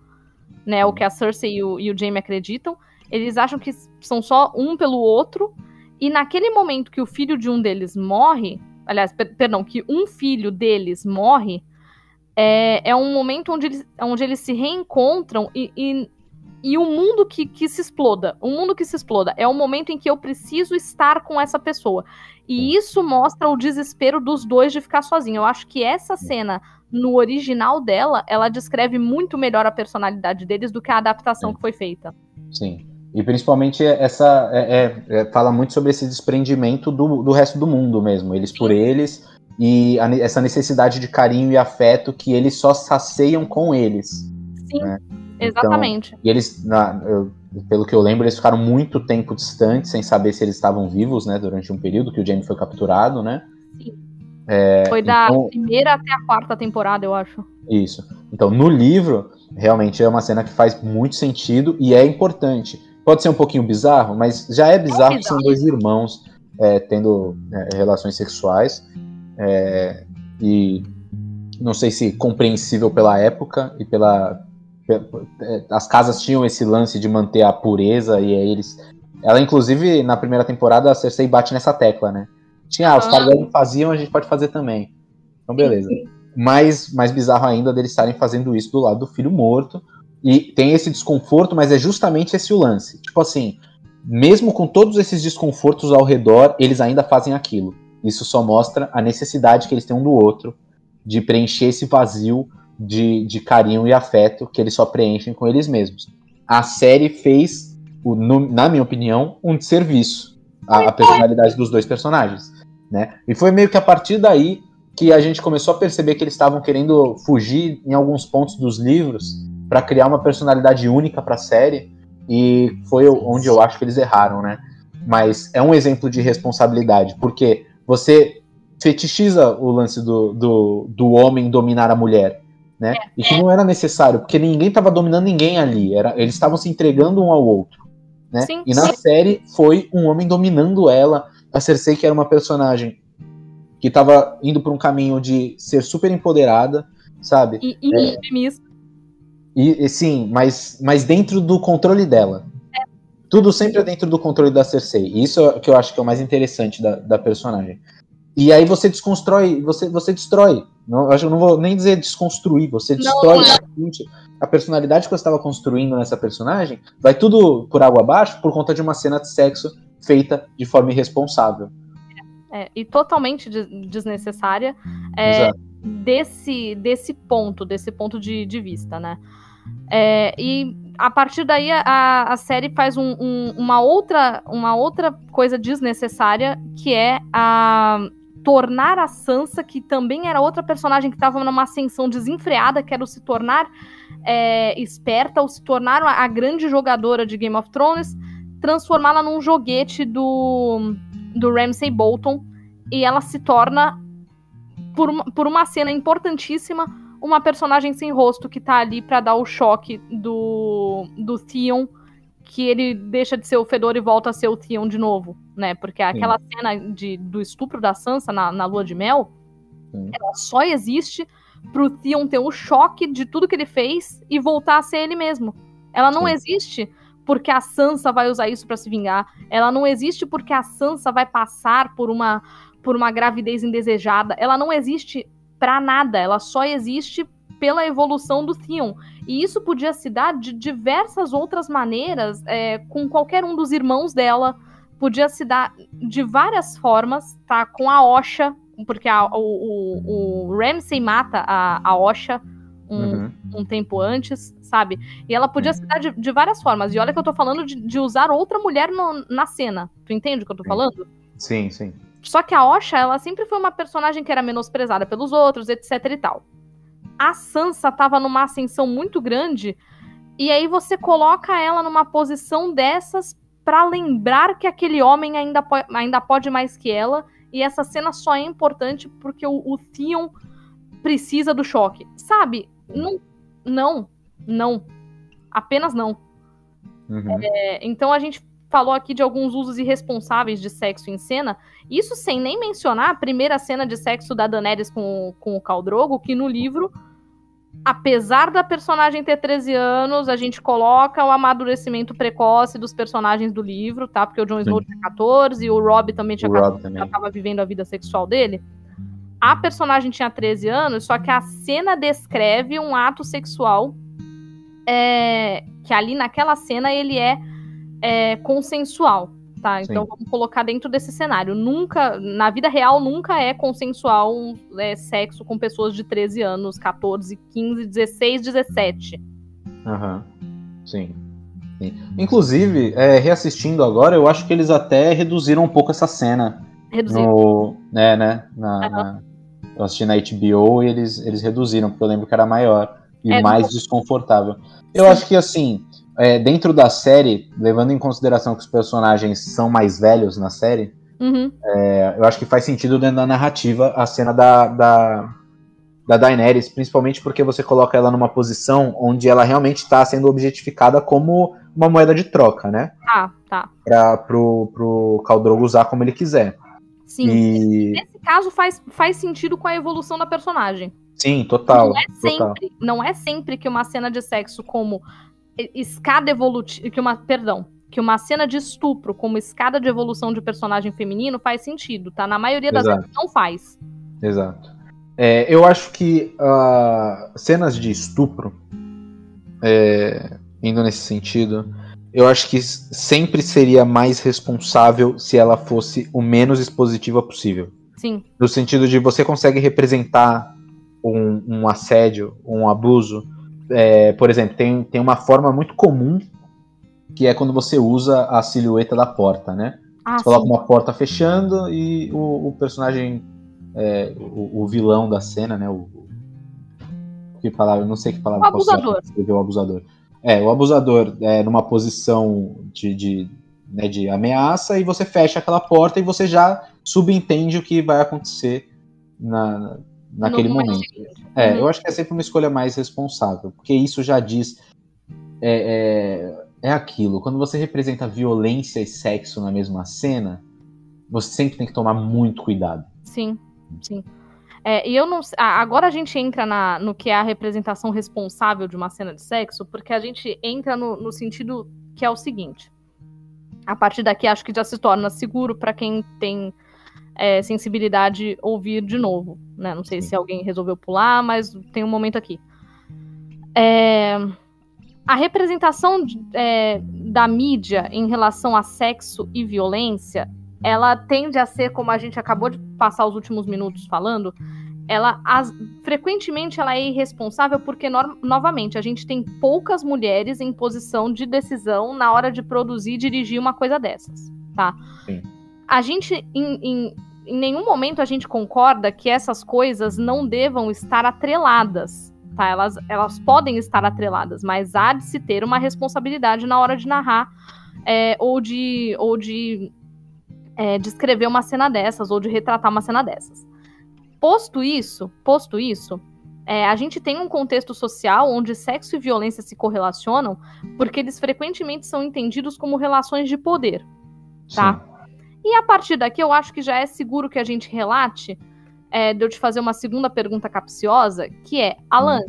né? O que a Cersei e o, e o Jaime acreditam. Eles acham que são só um pelo outro e naquele momento que o filho de um deles morre, aliás, per perdão, que um filho deles morre, é, é um momento onde eles, onde eles se reencontram e, e, e o um mundo que, que se exploda. O um mundo que se exploda é o momento em que eu preciso estar com essa pessoa. E isso mostra o desespero dos dois de ficar sozinho. Eu acho que essa cena, no original dela, ela descreve muito melhor a personalidade deles do que a adaptação que foi feita. Sim. E principalmente essa é, é, é, fala muito sobre esse desprendimento do, do resto do mundo mesmo, eles por eles, e a, essa necessidade de carinho e afeto que eles só saceiam com eles. Sim, né? exatamente. Então, e eles, na, eu, pelo que eu lembro, eles ficaram muito tempo distantes, sem saber se eles estavam vivos, né, durante um período que o Jamie foi capturado, né? Sim. É, foi da então, primeira até a quarta temporada, eu acho. Isso. Então, no livro, realmente é uma cena que faz muito sentido e é importante. Pode ser um pouquinho bizarro, mas já é bizarro, é que são dois irmãos é, tendo é, relações sexuais. É, e não sei se compreensível pela época e pela. É, as casas tinham esse lance de manter a pureza e aí eles. Ela, inclusive, na primeira temporada, a Cersei bate nessa tecla, né? Tinha, ah, os Targaryen faziam, a gente pode fazer também. Então, beleza. Mais, mais bizarro ainda deles estarem fazendo isso do lado do filho morto, e tem esse desconforto, mas é justamente esse o lance. Tipo assim, mesmo com todos esses desconfortos ao redor, eles ainda fazem aquilo. Isso só mostra a necessidade que eles têm um do outro de preencher esse vazio de, de carinho e afeto que eles só preenchem com eles mesmos. A série fez, no, na minha opinião, um serviço à, à personalidade dos dois personagens. Né? E foi meio que a partir daí que a gente começou a perceber que eles estavam querendo fugir em alguns pontos dos livros para criar uma personalidade única para a série e foi onde eu acho que eles erraram, né? Mas é um exemplo de responsabilidade, porque você fetichiza o lance do, do, do homem dominar a mulher, né? E que não era necessário, porque ninguém estava dominando ninguém ali, era, eles estavam se entregando um ao outro, né? Sim, e na sim. série foi um homem dominando ela, a Cersei que era uma personagem que estava indo por um caminho de ser super empoderada, sabe? E, e é, e, e, sim, mas, mas dentro do controle dela. É. Tudo sempre é dentro do controle da Cersei. Isso é o que eu acho que é o mais interessante da, da personagem. E aí você desconstrói, você, você destrói. Não, eu não vou nem dizer desconstruir, você destrói não, a personalidade que você estava construindo nessa personagem, vai tudo por água abaixo por conta de uma cena de sexo feita de forma irresponsável. É, e totalmente desnecessária é, desse, desse ponto, desse ponto de, de vista, né? É, e a partir daí a, a série faz um, um, uma, outra, uma outra coisa desnecessária, que é a tornar a Sansa, que também era outra personagem que estava numa ascensão desenfreada, que era se tornar é, esperta, ou se tornar a, grande jogadora de Game of Thrones, transformá-la num joguete do, do Ramsay Bolton, e ela se torna, por por uma cena importantíssima, uma personagem sem rosto que tá ali para dar o choque do, do Theon, que ele deixa de ser o Fedor e volta a ser o Theon de novo, né? Porque aquela Sim. cena de, do estupro da Sansa na, na lua de mel, Sim. ela só existe pro Theon ter o choque de tudo que ele fez e voltar a ser ele mesmo. Ela não Sim. existe porque a Sansa vai usar isso para se vingar. Ela não existe porque a Sansa vai passar por uma por uma gravidez indesejada. Ela não existe para nada. Ela só existe pela evolução do Theon. E isso podia se dar de diversas outras maneiras é, com qualquer um dos irmãos dela. Podia se dar de várias formas, tá? Com a Osha, porque a, o, o, o Ramsay mata a, a Osha um, uhum. um, tempo antes, sabe? E ela podia se dar de, de, várias formas. E olha que eu tô falando de, de usar outra mulher no, na cena. Tu entende o que eu tô sim. falando? Sim, sim. Só que a Osha, ela sempre foi uma personagem que era menosprezada pelos outros, etc e tal. A Sansa tava numa ascensão muito grande, e aí você coloca ela numa posição dessas para lembrar que aquele homem ainda, po ainda pode mais que ela, e essa cena só é importante porque o, o Theon precisa do choque. Sabe? Não, não, não. Apenas não. Uhum. É, então a gente falou aqui de alguns usos irresponsáveis de sexo em cena. Isso sem nem mencionar a primeira cena de sexo da Daenerys com, com o Caldrogo, que no livro, apesar da personagem ter 13 anos, a gente coloca o amadurecimento precoce dos personagens do livro, tá? Porque o Jon Snow tinha 14 e o Robb também tinha 14, também. já tava vivendo a vida sexual dele. A personagem tinha 13 anos, só que a cena descreve um ato sexual é, que ali naquela cena ele é, é consensual, tá? Então Sim. vamos colocar dentro desse cenário. Nunca, na vida real, nunca é consensual é, sexo com pessoas de 13 anos, 14, 15, 16, 17. Aham. Uhum. Sim. Sim. Inclusive, é, reassistindo agora, eu acho que eles até reduziram um pouco essa cena. Reduziram. Né, né, na, uhum. na, eu assisti na HBO e eles, eles reduziram, porque eu lembro que era maior e é, mais desconfortável. Eu Sim. acho que, assim, é, dentro da série, levando em consideração que os personagens são mais velhos na série, uhum. é, eu acho que faz sentido dentro da narrativa a cena da, da, da Daenerys, principalmente porque você coloca ela numa posição onde ela realmente está sendo objetificada como uma moeda de troca, né? Ah, tá. Pra, pro, pro Khal usar como ele quiser. Sim. E... Nesse caso faz, faz sentido com a evolução da personagem. Sim, total. Não é total. sempre, não é sempre que uma cena de sexo como escada evolutiva, que uma, perdão, que uma cena de estupro como escada de evolução de personagem feminino faz sentido, tá? Na maioria das Exato. vezes não faz. Exato. É, eu acho que uh, cenas de estupro, é, indo nesse sentido, eu acho que sempre seria mais responsável se ela fosse o menos expositiva possível. Sim. No sentido de você consegue representar um, um assédio, um abuso. É, por exemplo, tem, tem uma forma muito comum que é quando você usa a silhueta da porta, né? Ah, você coloca sim. uma porta fechando e o, o personagem, é, o, o, vilão da cena, né? O, que palavra, não sei que palavra. O abusador. O abusador é, o abusador é numa posição de, de, né, de ameaça e você fecha aquela porta e você já subentende o que vai acontecer na, naquele momento. É, uhum. eu acho que é sempre uma escolha mais responsável, porque isso já diz. É, é, é aquilo, quando você representa violência e sexo na mesma cena, você sempre tem que tomar muito cuidado. Sim, sim. É, e eu não agora a gente entra na, no que é a representação responsável de uma cena de sexo, porque a gente entra no, no sentido que é o seguinte. A partir daqui acho que já se torna seguro para quem tem é, sensibilidade ouvir de novo. Né? Não sei se alguém resolveu pular, mas tem um momento aqui. É, a representação é, da mídia em relação a sexo e violência ela tende a ser, como a gente acabou de passar os últimos minutos falando, ela as, frequentemente ela é irresponsável porque no, novamente a gente tem poucas mulheres em posição de decisão na hora de produzir e dirigir uma coisa dessas, tá? Sim. A gente em, em, em nenhum momento a gente concorda que essas coisas não devam estar atreladas, tá? Elas, elas podem estar atreladas, mas há de se ter uma responsabilidade na hora de narrar é, ou de ou de é, de escrever uma cena dessas ou de retratar uma cena dessas. Posto isso, posto isso, é, a gente tem um contexto social onde sexo e violência se correlacionam, porque eles frequentemente são entendidos como relações de poder, tá? Sim. E a partir daqui, eu acho que já é seguro que a gente relate é, de eu te fazer uma segunda pergunta capciosa, que é, Alan,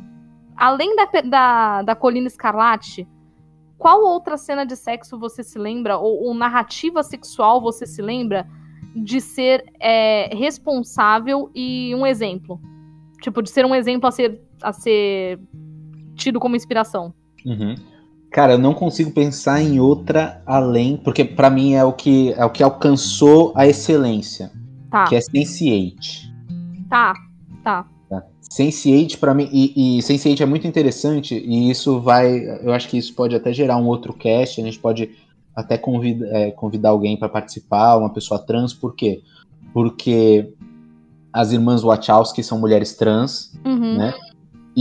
além da, da, da Colina Escarlate, qual outra cena de sexo você se lembra, ou, ou narrativa sexual você se lembra, de ser é, responsável e um exemplo? Tipo, de ser um exemplo a ser, a ser tido como inspiração. Uhum. Cara, eu não consigo pensar em outra além, porque para mim é o que é o que alcançou a excelência, tá. que é Sense8. Tá, tá. tá. Sense8 para mim e, e Sense8 é muito interessante e isso vai, eu acho que isso pode até gerar um outro cast, a gente pode até convida, é, convidar alguém para participar, uma pessoa trans, por quê? Porque as irmãs Wachowski são mulheres trans, uhum. né?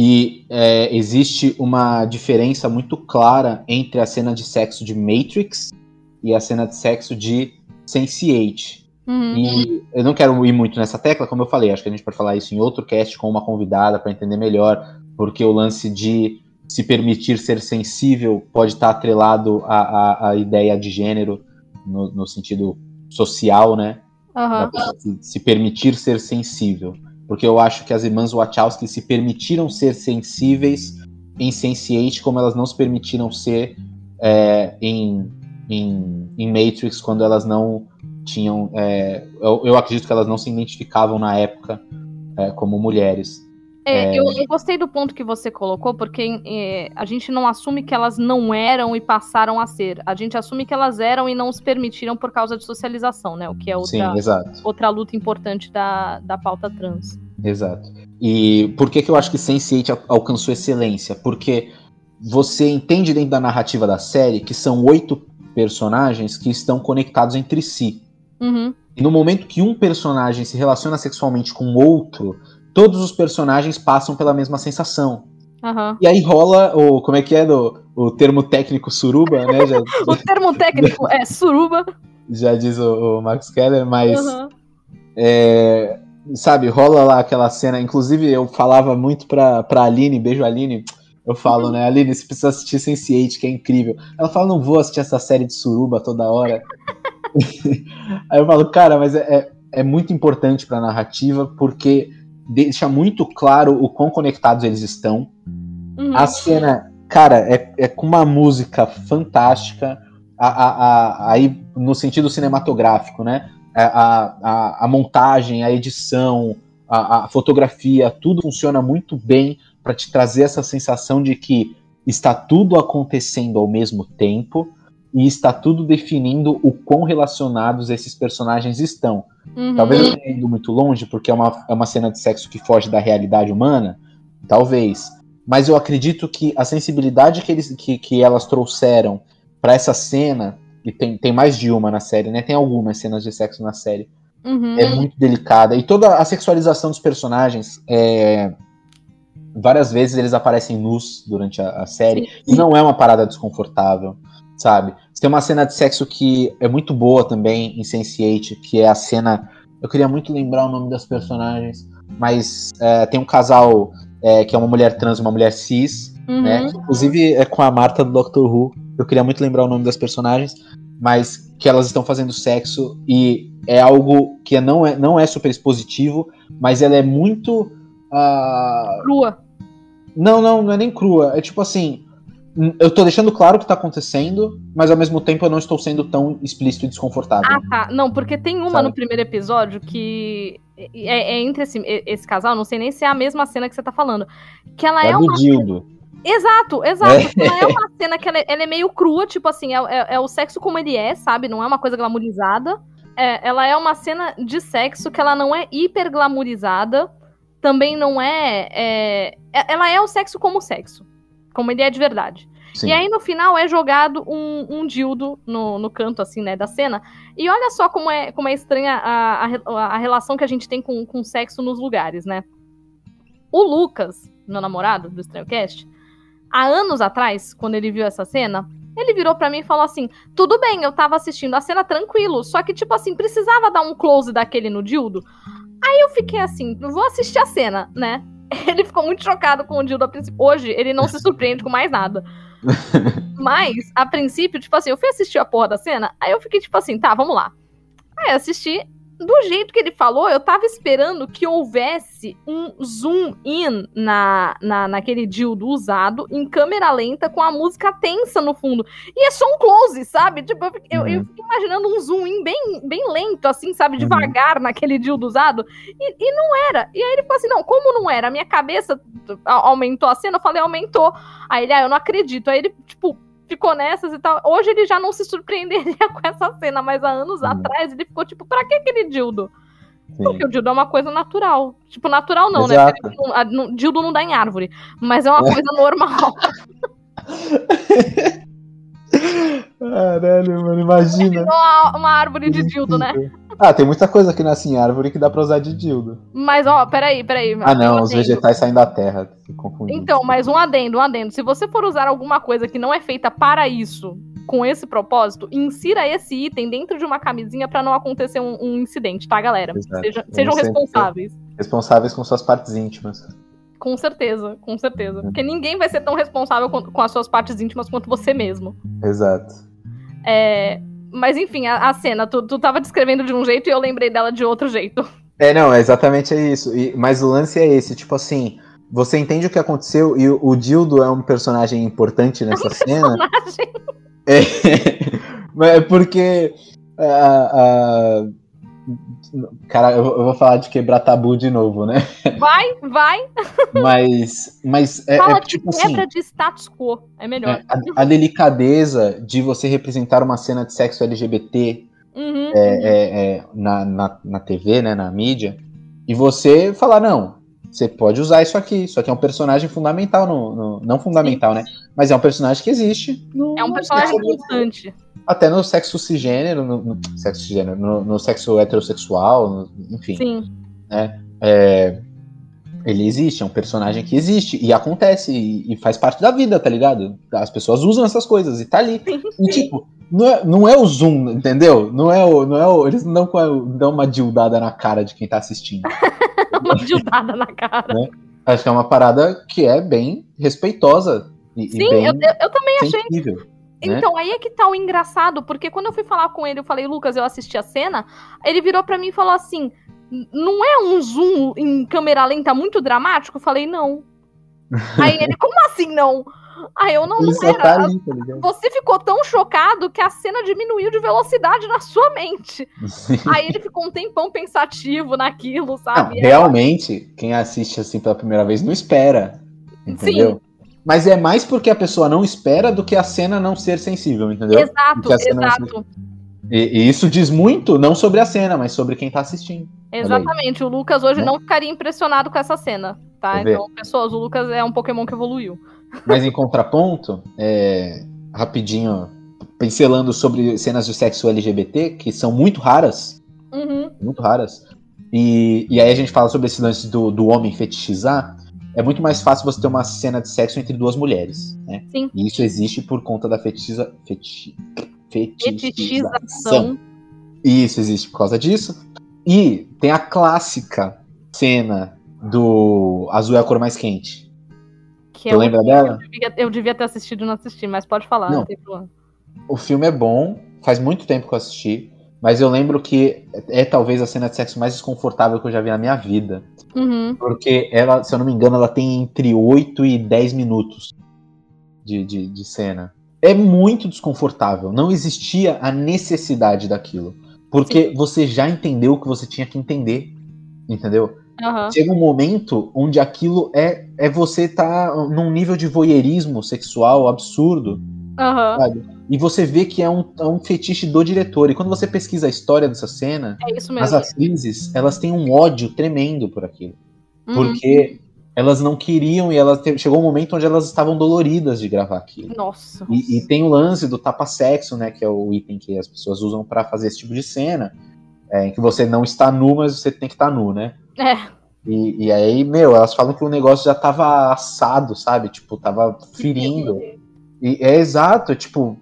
E é, existe uma diferença muito clara entre a cena de sexo de Matrix e a cena de sexo de Sense8. Uhum. E eu não quero ir muito nessa tecla, como eu falei, acho que a gente pode falar isso em outro cast com uma convidada para entender melhor, porque o lance de se permitir ser sensível pode estar atrelado à, à, à ideia de gênero no, no sentido social, né? Uhum. Se, se, permitir ser sensível. Porque eu acho que as irmãs Wachowski se permitiram ser sensíveis em Sense8 como elas não se permitiram ser é, em, em, em, Matrix quando elas não tinham. É, eu, eu, acredito que elas não se identificavam na época é, como mulheres. É, é... Eu, eu, gostei do ponto que você colocou, porque é, a gente não assume que elas não eram e passaram a ser. A gente assume que elas eram e não os permitiram por causa de socialização, né? O que é outra, Sim, outra luta importante da, da pauta trans. Exato. E por que, que eu acho que Sense8 alcançou excelência? Porque você entende dentro da narrativa da série que são oito personagens que estão conectados entre si. Uhum. E no momento que um personagem se relaciona sexualmente com outro, todos os personagens passam pela mesma sensação. Uhum. E aí rola o. Como é que é do, o termo técnico suruba, né? Já, o termo técnico é suruba. Já diz o, o Max Keller, mas. Uhum. É, sabe, rola lá aquela cena. Inclusive, eu falava muito pra, pra Aline, beijo Aline. Eu falo, uhum. né, Aline, você precisa assistir Sense8, que é incrível. Ela fala, não vou assistir essa série de suruba toda hora. aí eu falo, cara, mas é, é, é muito importante pra narrativa, porque deixa muito claro o quão conectados eles estão. Uhum. A cena, cara, é, é com uma música fantástica, a, a, a, aí no sentido cinematográfico, né? A, a, a montagem, a edição, a, a fotografia, tudo funciona muito bem para te trazer essa sensação de que está tudo acontecendo ao mesmo tempo e está tudo definindo o quão relacionados esses personagens estão. Uhum. Talvez eu tenha ido muito longe, porque é uma, é uma cena de sexo que foge da realidade humana. Talvez. Mas eu acredito que a sensibilidade que, eles, que, que elas trouxeram para essa cena, e tem, tem mais de uma na série, né? Tem algumas cenas de sexo na série. Uhum. É muito delicada. E toda a sexualização dos personagens é, várias vezes eles aparecem nus durante a, a série Sim. e não é uma parada desconfortável sabe? Você tem uma cena de sexo que é muito boa também em Sense8, que é a cena. Eu queria muito lembrar o nome das personagens, mas é, tem um casal é, que é uma mulher trans e uma mulher cis, uhum. né? Inclusive é com a Marta do Doctor Who. Eu queria muito lembrar o nome das personagens, mas que elas estão fazendo sexo e é algo que não é, não é super expositivo, mas ela é muito. Uh... Crua. Não, não, não é nem crua. É tipo assim, eu tô deixando claro o que tá acontecendo, mas ao mesmo tempo eu não estou sendo tão explícito e desconfortável. Ah, tá. Não, porque tem uma Sabe? no primeiro episódio que é, é, entre esse, esse casal, não sei nem se é a mesma cena que você tá falando. Que ela é, é uma. Dildo. Exato, exato. É. Ela é uma cena que ela é, ela é meio crua, tipo assim, é, é, é, o sexo como ele é, sabe? Não é uma coisa glamourizada. É, ela é uma cena de sexo que ela não é hiper glamourizada. Também não é, é. Ela é o sexo como sexo como ele é de verdade. Sim. E aí no final é jogado um, um dildo no, no canto, assim, né, da cena. E olha só como é, como é estranha a, a, a relação que a gente tem com, com sexo nos lugares, né? O Lucas, meu namorado do Estranho Cast, há anos atrás, quando ele viu essa cena, Ele virou pra mim e falou assim: tudo bem, eu tava assistindo a cena tranquilo, só que, tipo assim, precisava dar um close daquele no Dildo. Aí eu fiquei assim, vou assistir a cena, né? Ele ficou muito chocado com o Dildo a princípio. Hoje, ele não se surpreende com mais nada. Mas, a princípio, tipo assim, eu fui assistir a porra da cena, aí eu fiquei tipo assim, tá, vamos lá. Aí assisti, do jeito que ele falou, eu tava esperando que houvesse um zoom in na, na, naquele dildo usado, em câmera lenta, com a música tensa no fundo. E é só um close, sabe? Tipo, eu, eu, eu fico imaginando um zoom in bem, bem lento, assim, sabe? Devagar naquele dildo usado. E, e não era. E aí ele falou assim: não, como não era? A minha cabeça aumentou a cena, eu falei, aumentou. Aí ele, ah, eu não acredito. Aí ele, tipo, ficou nessas e tal. Hoje ele já não se surpreenderia com essa cena, mas há anos atrás ele ficou tipo, pra que aquele dildo? Sim. Porque o dildo é uma coisa natural. Tipo, natural não, né? Exato. né? Não, dildo não dá em árvore. Mas é uma coisa normal. Caralho, mano, imagina. Uma, uma árvore de dildo, né? Ah, tem muita coisa que nasce em árvore que dá pra usar de dildo. Mas, ó, peraí, peraí. Ah, não, um os vegetais saem da terra. Então, mas um adendo, um adendo. Se você for usar alguma coisa que não é feita para isso, com esse propósito, insira esse item dentro de uma camisinha para não acontecer um, um, incidente, tá, galera? Seja, sejam responsáveis. Responsáveis com suas partes íntimas. Com certeza, com certeza. Porque ninguém vai ser tão responsável com, com as suas partes íntimas quanto você mesmo. Exato. É, mas enfim, a, a cena, tu, tu tava descrevendo de um jeito e eu lembrei dela de outro jeito. É, não, é exatamente isso. E, mas o lance é esse, tipo assim, você entende o que aconteceu e o, o Dildo é um personagem importante nessa é um cena. Personagem. É, é porque. Uh, uh, Cara, eu, eu, vou falar de quebrar tabu de novo, né? Vai, vai. Mas, mas é, Fala é tipo de quebra assim, de status quo, é melhor. É, a, a, delicadeza de você representar uma cena de sexo LGBT uhum, é, é, é, na, na, na TV, né, na mídia, e você falar, não, você pode usar isso aqui. Isso aqui é um personagem fundamental, no, no não fundamental, Sim. né? Mas é um personagem que existe. No, é um personagem constante até no sexo cisgênero, no, no sexo cisgênero, no, no sexo heterossexual, no, enfim. Sim. Né? É, ele existe, é um personagem que existe e acontece e, e, faz parte da vida, tá ligado? As pessoas usam essas coisas e tá ali. E tipo, não é, não é o zoom, entendeu? Não é o, não é o, eles não dão uma dildada na cara de quem tá assistindo. uma dildada na cara. Né? Acho que é uma parada que é bem respeitosa. E, Sim, e bem eu, eu, também sensível. achei. Né? Então, aí é que tá o engraçado, porque quando eu fui falar com ele, eu falei, Lucas, eu assisti a cena, ele virou para mim e falou assim: não é um zoom em câmera lenta muito dramático? Eu falei, não. aí ele, como assim não? Aí eu não, não era. Tá ali, tá Você ficou tão chocado que a cena diminuiu de velocidade na sua mente. Sim. Aí ele ficou um tempão pensativo naquilo, sabe? Não, realmente, quem assiste assim pela primeira vez não espera. Entendeu? Sim. Mas é mais porque a pessoa não espera do que a cena não ser sensível, entendeu? Exato, exato. E, e, isso diz muito, não sobre a cena, mas sobre quem tá assistindo. Exatamente. O Lucas hoje né? não ficaria impressionado com essa cena, tá? Então, pessoas, o Lucas é um Pokémon que evoluiu. Mas em contraponto, é, rapidinho, pincelando sobre cenas de sexo LGBT, que são muito raras. Uhum. Muito raras. E, e aí a gente fala sobre esse lance do, do homem fetichizar é muito mais fácil você ter uma cena de sexo entre duas mulheres, né? Sim. E isso existe por conta da fetichiza, feti, fetichização. Isso existe por causa disso. E tem a clássica cena do Azul é a cor mais quente. Que eu lembra dela? Eu devia, eu devia, ter assistido e não assisti, mas pode falar, não. O filme é bom, faz muito tempo que eu assisti. Mas eu lembro que é, é talvez a cena de sexo mais desconfortável que eu já vi na minha vida. Uhum. Porque ela, se eu não me engano, ela tem entre 8 e 10 minutos de, de, de cena. É muito desconfortável. Não existia a necessidade daquilo. Porque Sim. você já entendeu o que você tinha que entender. Entendeu? Uhum. Chega um momento onde aquilo é, é você tá num nível de voyeurismo sexual absurdo. Uhum. E você vê que é um, é um fetiche do diretor. E quando você pesquisa a história dessa cena, é as atrizes, elas têm um ódio tremendo por aquilo. Uhum. Porque elas não queriam e elas chegou um momento onde elas estavam doloridas de gravar aquilo. Nossa. E, e tem o lance do tapa-sexo, né? Que é o item que as pessoas usam para fazer esse tipo de cena. É, em que você não está nu, mas você tem que estar nu, né? É. E, e aí, meu, elas falam que o negócio já tava assado, sabe? Tipo, tava ferindo. E é exato, tipo,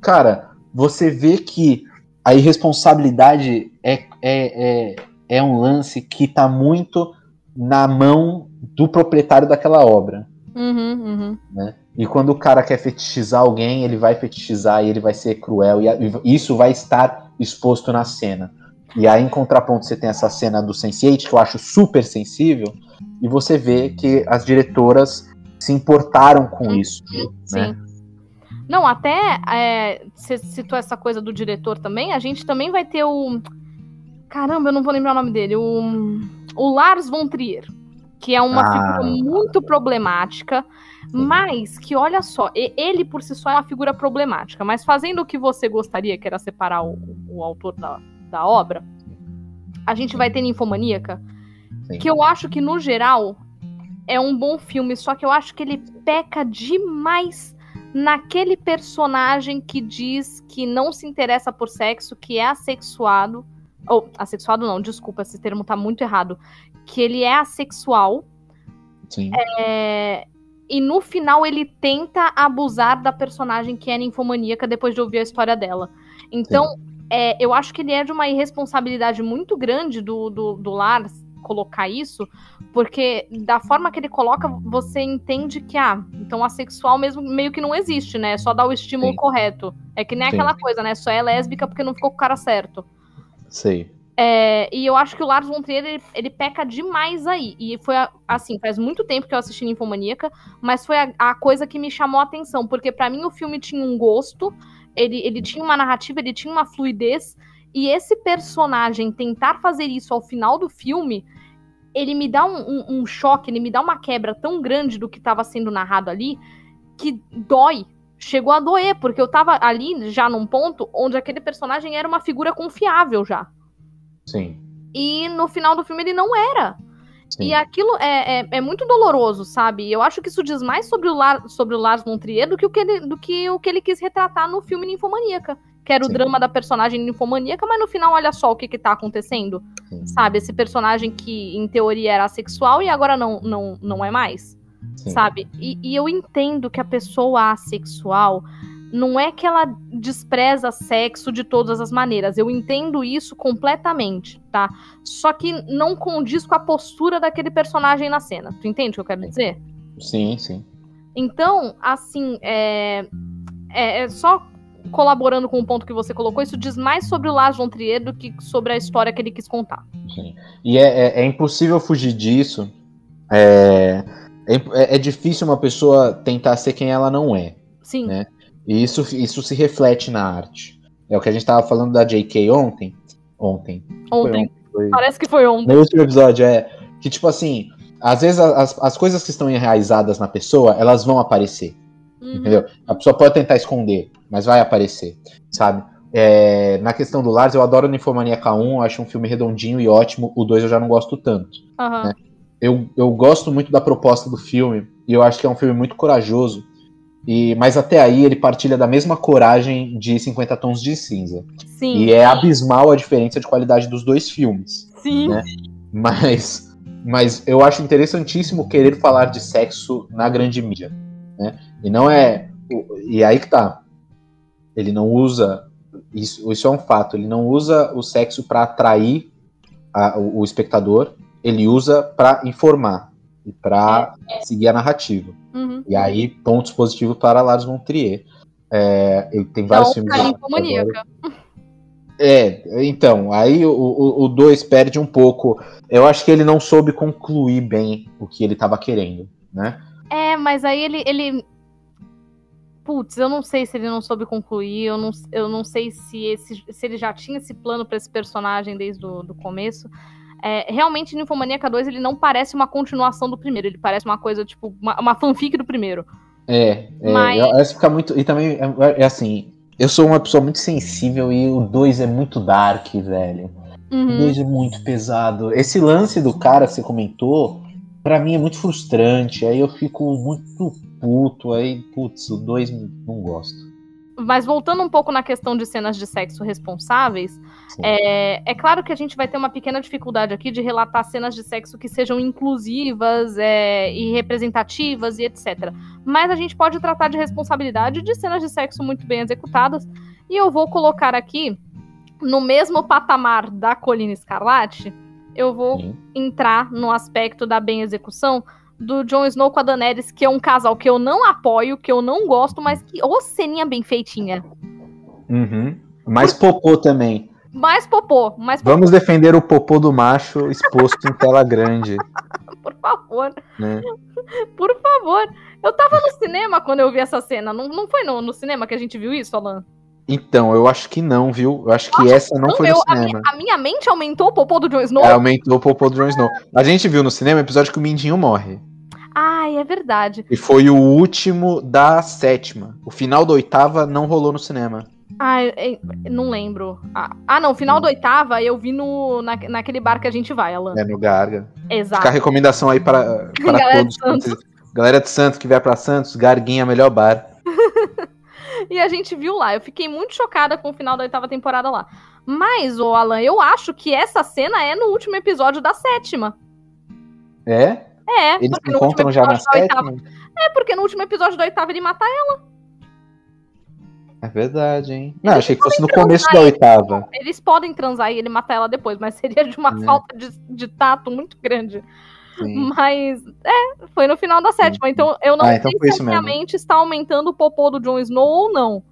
cara, você vê que a irresponsabilidade é, é, é, é um lance que tá muito na mão do proprietário daquela obra. Uhum, uhum. Né? E quando o cara quer fetichizar alguém, ele vai fetichizar e ele vai ser cruel. E isso vai estar exposto na cena. E aí, em contraponto, você tem essa cena do Sense8, que eu acho super sensível, e você vê que as diretoras se importaram com isso. Sim. Né? Não, até é, você citou essa coisa do diretor também, a gente também vai ter o. Caramba, eu não vou lembrar o nome dele. O, o Lars von Trier, que é uma ah. figura muito problemática, mas que, olha só, ele por si só é uma figura problemática, mas fazendo o que você gostaria, que era separar o, o autor da, da obra, a gente vai ter Ninfomaníaca, Sim. que eu acho que, no geral, é um bom filme, só que eu acho que ele peca demais naquele personagem que diz que não se interessa por sexo, que é assexuado. Ou, assexuado não, desculpa, esse termo tá muito errado. Que ele é assexual. Sim. É, e no final ele tenta abusar da personagem que é ninfomaníaca depois de ouvir a história dela. Então, é, eu acho que ele é de uma irresponsabilidade muito grande do, do, do Lars colocar isso, porque da forma que ele coloca, você entende que, ah, então a sexual mesmo meio que não existe, né? É só dar o estímulo Sim. correto. É que nem Sim. aquela coisa, né? Só é lésbica porque não ficou com o cara certo. Sei. É, e eu acho que o Lars von Trier, ele, ele, peca demais aí. E foi, assim, faz muito tempo que eu assisti Ninfomaníaca, mas foi a, a coisa que me chamou a atenção, porque para mim o filme tinha um gosto, ele, ele tinha uma narrativa, ele tinha uma fluidez, e esse personagem tentar fazer isso ao final do filme, ele me dá um, um, um choque, ele me dá uma quebra tão grande do que estava sendo narrado ali, que dói. Chegou a doer, porque eu tava ali já num ponto onde aquele personagem era uma figura confiável já. Sim. E no final do filme ele não era. Sim. E aquilo é, é, é, muito doloroso, sabe? Eu acho que isso diz mais sobre o, Lar, sobre o Lars von Trier do que, o que, ele, do que o que ele quis retratar no filme Ninfomaníaca. Que era Sim. o drama da personagem ninfomaníaca, mas no final, olha só o que, que tá acontecendo. Sim. Sabe? Esse personagem que, em teoria, era sexual e agora não, não, não é mais. Sabe? E, e eu entendo que a pessoa assexual não é que ela despreza sexo de todas as maneiras. Eu entendo isso completamente, tá? Só que não condiz com a postura daquele personagem na cena. Tu entende o que eu quero dizer? Sim, sim. Então, assim, é, é, é só colaborando com o ponto que você colocou, isso diz mais sobre o Lars von Trier do que sobre a história que ele quis contar. Sim. E é, é, é impossível fugir disso. É, é, é, difícil uma pessoa tentar ser quem ela não é. Sim. Né? E isso, isso se reflete na arte. É o que a gente estava falando da J.K. ontem. Ontem. Ontem. ontem foi... Parece que foi ontem. No último episódio, é. Que, tipo assim, às vezes as, as coisas que estão enraizadas na pessoa, elas vão aparecer. Uhum. Entendeu? A pessoa pode tentar esconder, mas vai aparecer, sabe? É, na questão do Lars, eu adoro Ninfomania K1, acho um filme redondinho e ótimo. O 2 eu já não gosto tanto. Uhum. Né? Eu, eu gosto muito da proposta do filme, e eu acho que é um filme muito corajoso e, mas até aí ele partilha da mesma coragem de 50 Tons de Cinza. Sim. E é abismal a diferença de qualidade dos dois filmes. Sim. Né? Mas, mas eu acho interessantíssimo querer falar de sexo na grande mídia. Né? E não é. E aí que tá. Ele não usa. Isso, isso é um fato. Ele não usa o sexo para atrair a, o, o espectador. Ele usa para informar e para é, seguir a narrativa. Uhum. E aí, pontos positivos para Lars von Trier. É, ele tem vários filmes. Maníaca. É, então, aí o 2 perde um pouco. Eu acho que ele não soube concluir bem o que ele estava querendo, né? É, mas aí ele, ele. Putz, eu não sei se ele não soube concluir, eu não, eu não sei se, esse, se ele já tinha esse plano para esse personagem desde o do começo. É, realmente, Ninfomaníaca 2 ele não parece uma continuação do primeiro, ele parece uma coisa, tipo, uma, uma fanfic do primeiro. É, é Mas... fica muito. E também é, é, assim, eu sou uma pessoa muito sensível e o 2 é muito dark, velho. Uhum. O 2 é muito pesado. Esse lance do cara que você comentou, para mim é muito frustrante. Aí eu fico muito puto. Aí, putz, o 2 não gosto. Mas voltando um pouco na questão de cenas de sexo responsáveis, é, é, claro que a gente vai ter uma pequena dificuldade aqui de relatar cenas de sexo que sejam inclusivas é, e representativas e etc. Mas a gente pode tratar de responsabilidade de cenas de sexo muito bem executadas. E eu vou colocar aqui, no mesmo patamar da Colina Escarlate, eu vou Sim. entrar no aspecto da bem execução do Jon Snow com a Daenerys, que é um casal que eu não apoio, que eu não gosto, mas que, ô, ceninha bem feitinha. Uhum. Mais popô também. Mais popô, mais popô. Vamos defender o popô do macho exposto em tela grande. Por favor. Né? Por favor. Eu tava no cinema quando eu vi essa cena. Não, não foi no, no cinema que a gente viu isso, Alan? Então, eu acho que não, viu? Eu acho que Nossa, essa não, não foi no cinema. A minha, a minha, mente aumentou o popô do Jon Snow? É, aumentou o popô do Jon Snow. A gente viu no cinema o episódio que o Mindinho morre. Ai, é verdade. E foi o último da sétima. O final da oitava não rolou no cinema. Ah, não lembro. Ah, ah, não, final da oitava eu vi no, na, naquele bar que a gente vai, Alan. É, no Garga. Exato. Fica a recomendação aí para, para Galera todos. De Santos. Galera de Santos que vier para Santos, Garguinha, melhor bar. e a gente viu lá. Eu fiquei muito chocada com o final da oitava temporada lá. Mas, ô Alan, eu acho que essa cena é no último episódio da sétima. É? É, Eles se encontram já na sétima? É, porque no último episódio da oitava ele mata ela. É verdade, hein? Não, achei que fosse no começo da oitava. Eles podem transar e ele matar ela depois, mas seria de uma é. falta de, de tato muito grande. Sim. Mas, é, foi no final da sétima. Sim. Então, eu não ah, então sei se a minha mente está aumentando o popô do Jon Snow ou não.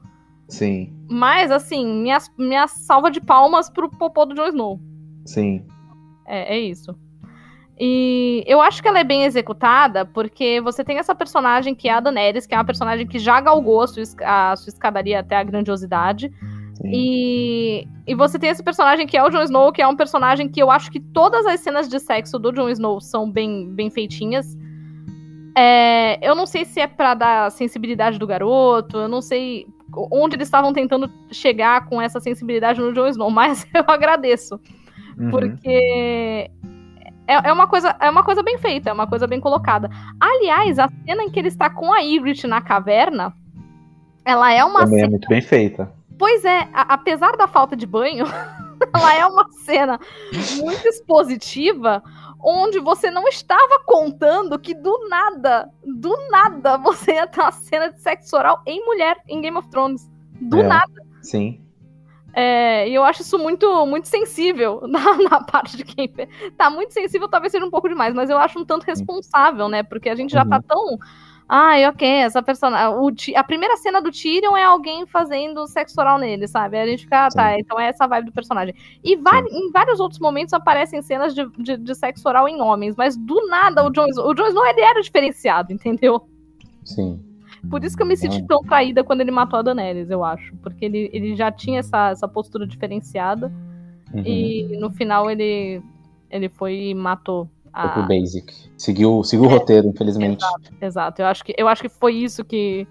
Sim. Mas, assim, minha, minha salva de palmas pro popô do Jon Snow. Sim. É, é isso. E eu acho que ela é bem executada porque você tem essa personagem que é a Daenerys, que é uma personagem que já galgou a sua, a sua escadaria até a grandiosidade. E, e você tem esse personagem que é o Jon Snow, que é um personagem que eu acho que todas as cenas de sexo do Jon Snow são bem, bem feitinhas. É, eu não sei se é para dar sensibilidade do garoto, eu não sei onde eles estavam tentando chegar com essa sensibilidade no Jon Snow, mas eu agradeço. Uhum. Porque é, é, uma coisa, é uma coisa bem feita, é uma coisa bem colocada. Aliás, a cena em que ele está com a Ygritte na caverna, ela é uma Também é cena... é muito bem feita. Pois é, a, apesar da falta de banho, ela é uma cena muito expositiva, onde você não estava contando que do nada, do nada, você ia ter uma cena de sexo oral em mulher em Game of Thrones. Do é, nada. Sim. É, e eu acho isso muito, muito sensível na, na, parte de quem. Tá muito sensível, talvez seja um pouco demais, mas eu acho um tanto responsável, né? Porque a gente já tá uhum. tá tão. Ai, ok, essa personagem. A primeira cena do Tyrion é alguém fazendo sexo oral nele, sabe? A gente fica, ah, tá, então é essa vibe do personagem. E em vários outros momentos aparecem cenas de, de, de, sexo oral em homens, mas do nada o Jon Snow. O Jon Snow ele era diferenciado, entendeu? Sim. Por isso que eu me senti tão traída quando ele matou a Daenerys, eu acho. Porque ele, ele já tinha essa, essa postura diferenciada. Uhum. E no final ele, ele foi e matou. A... Foi pro basic. Seguiu, seguiu é, o roteiro, infelizmente. Exato, exato. Eu, acho que, eu acho que foi isso que.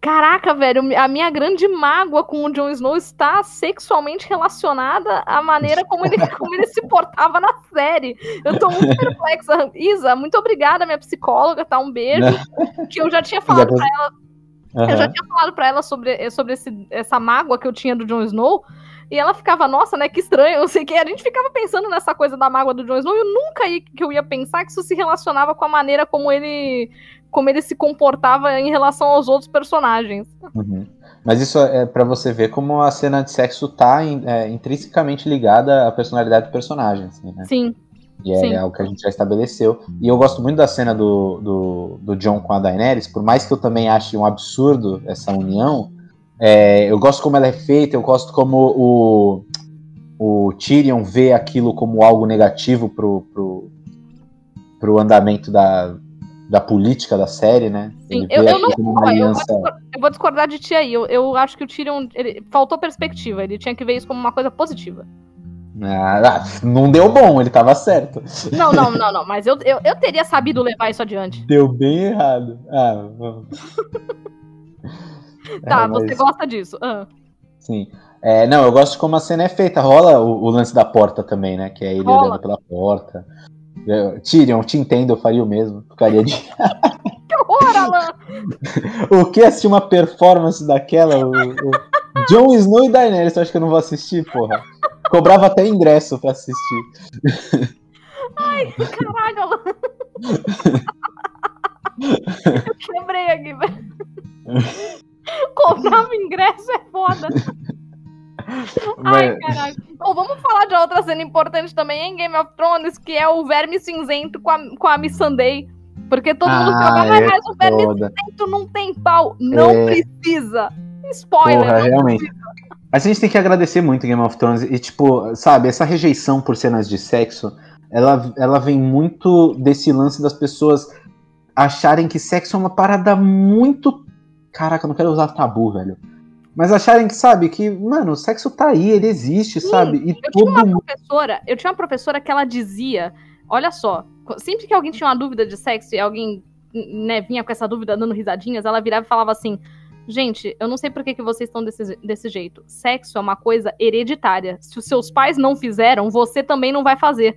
Caraca, velho, a minha grande mágoa com o Jon Snow está sexualmente relacionada à maneira como ele, como ele se portava na série. Eu tô muito perplexa. Isa, muito obrigada, minha psicóloga, tá? Um beijo. Que eu já tinha falado pra ela. Uhum. Eu já tinha falado pra ela sobre, sobre esse, essa mágoa que eu tinha do Jon Snow. E ela ficava, nossa, né, que estranho, não sei o que. A gente ficava pensando nessa coisa da mágoa do Jon Snow. E eu nunca ia, que eu ia pensar que isso se relacionava com a maneira como ele como ele se comportava em relação aos outros personagens. Uhum. Mas isso é para você ver como a cena de sexo tá é, intrinsecamente ligada à personalidade do personagem, assim, né? Sim. E é, é o que a gente já estabeleceu. E eu gosto muito da cena do, do, do John com a Daenerys, por mais que eu também ache um absurdo essa união, é, eu gosto como ela é feita, eu gosto como o, o Tyrion vê aquilo como algo negativo pro, pro, pro andamento da, da política da série, né? Sim, eu, eu, não, aliança... eu, vou eu, vou discordar de ti aí. Eu, eu acho que o Tyrion ele, faltou perspectiva. Ele tinha que ver isso como uma coisa positiva. Ah, não deu bom, ele tava certo. Não, não, não, não. Mas eu, eu, eu teria sabido levar isso adiante. Deu bem errado. Ah, vamos. tá, é, mas... você gosta disso. Ah. Sim. É, não, eu gosto de como a cena é feita. Rola o, o lance da porta também, né? Que é ele Rola. olhando pela porta. Tyrion, te entendo, eu faria o mesmo. Ficaria de. horror, Alan! o que assistir uma performance daquela? O, o Jon Snow e Daenerys, acho que eu não vou assistir, porra. Cobrava até ingresso pra assistir. Ai, caralho, Alan! eu quebrei aqui, velho. Cobrava ingresso é foda. Ai, caralho. Bom, vamos falar de outra cena importante também em Game of Thrones, que é o Verme Cinzento com a, com a Miss Sunday. Porque todo mundo Ah, fala, é mas o Verme foda. Cinzento não tem pau. Não É. precisa. Spoiler. Porra, realmente. precisa. A gente tem que agradecer muito Game of Thrones. E, tipo, sabe, essa rejeição por cenas de sexo, ela, ela vem muito desse lance das pessoas acharem que sexo é uma parada muito. Caraca, eu não quero usar tabu, velho. Mas acharem que, sabe, que, mano, o sexo tá aí, ele existe, Sim, sabe? E Eu tinha todo uma mundo. professora, eu tinha uma professora que ela dizia, olha só, sempre que alguém tinha uma dúvida de sexo e alguém né, vinha com essa dúvida dando risadinhas, ela virava e falava assim: Gente, eu não sei por que, que vocês estão desse, desse jeito. Sexo é uma coisa hereditária. Se os seus pais não fizeram, você também não vai fazer.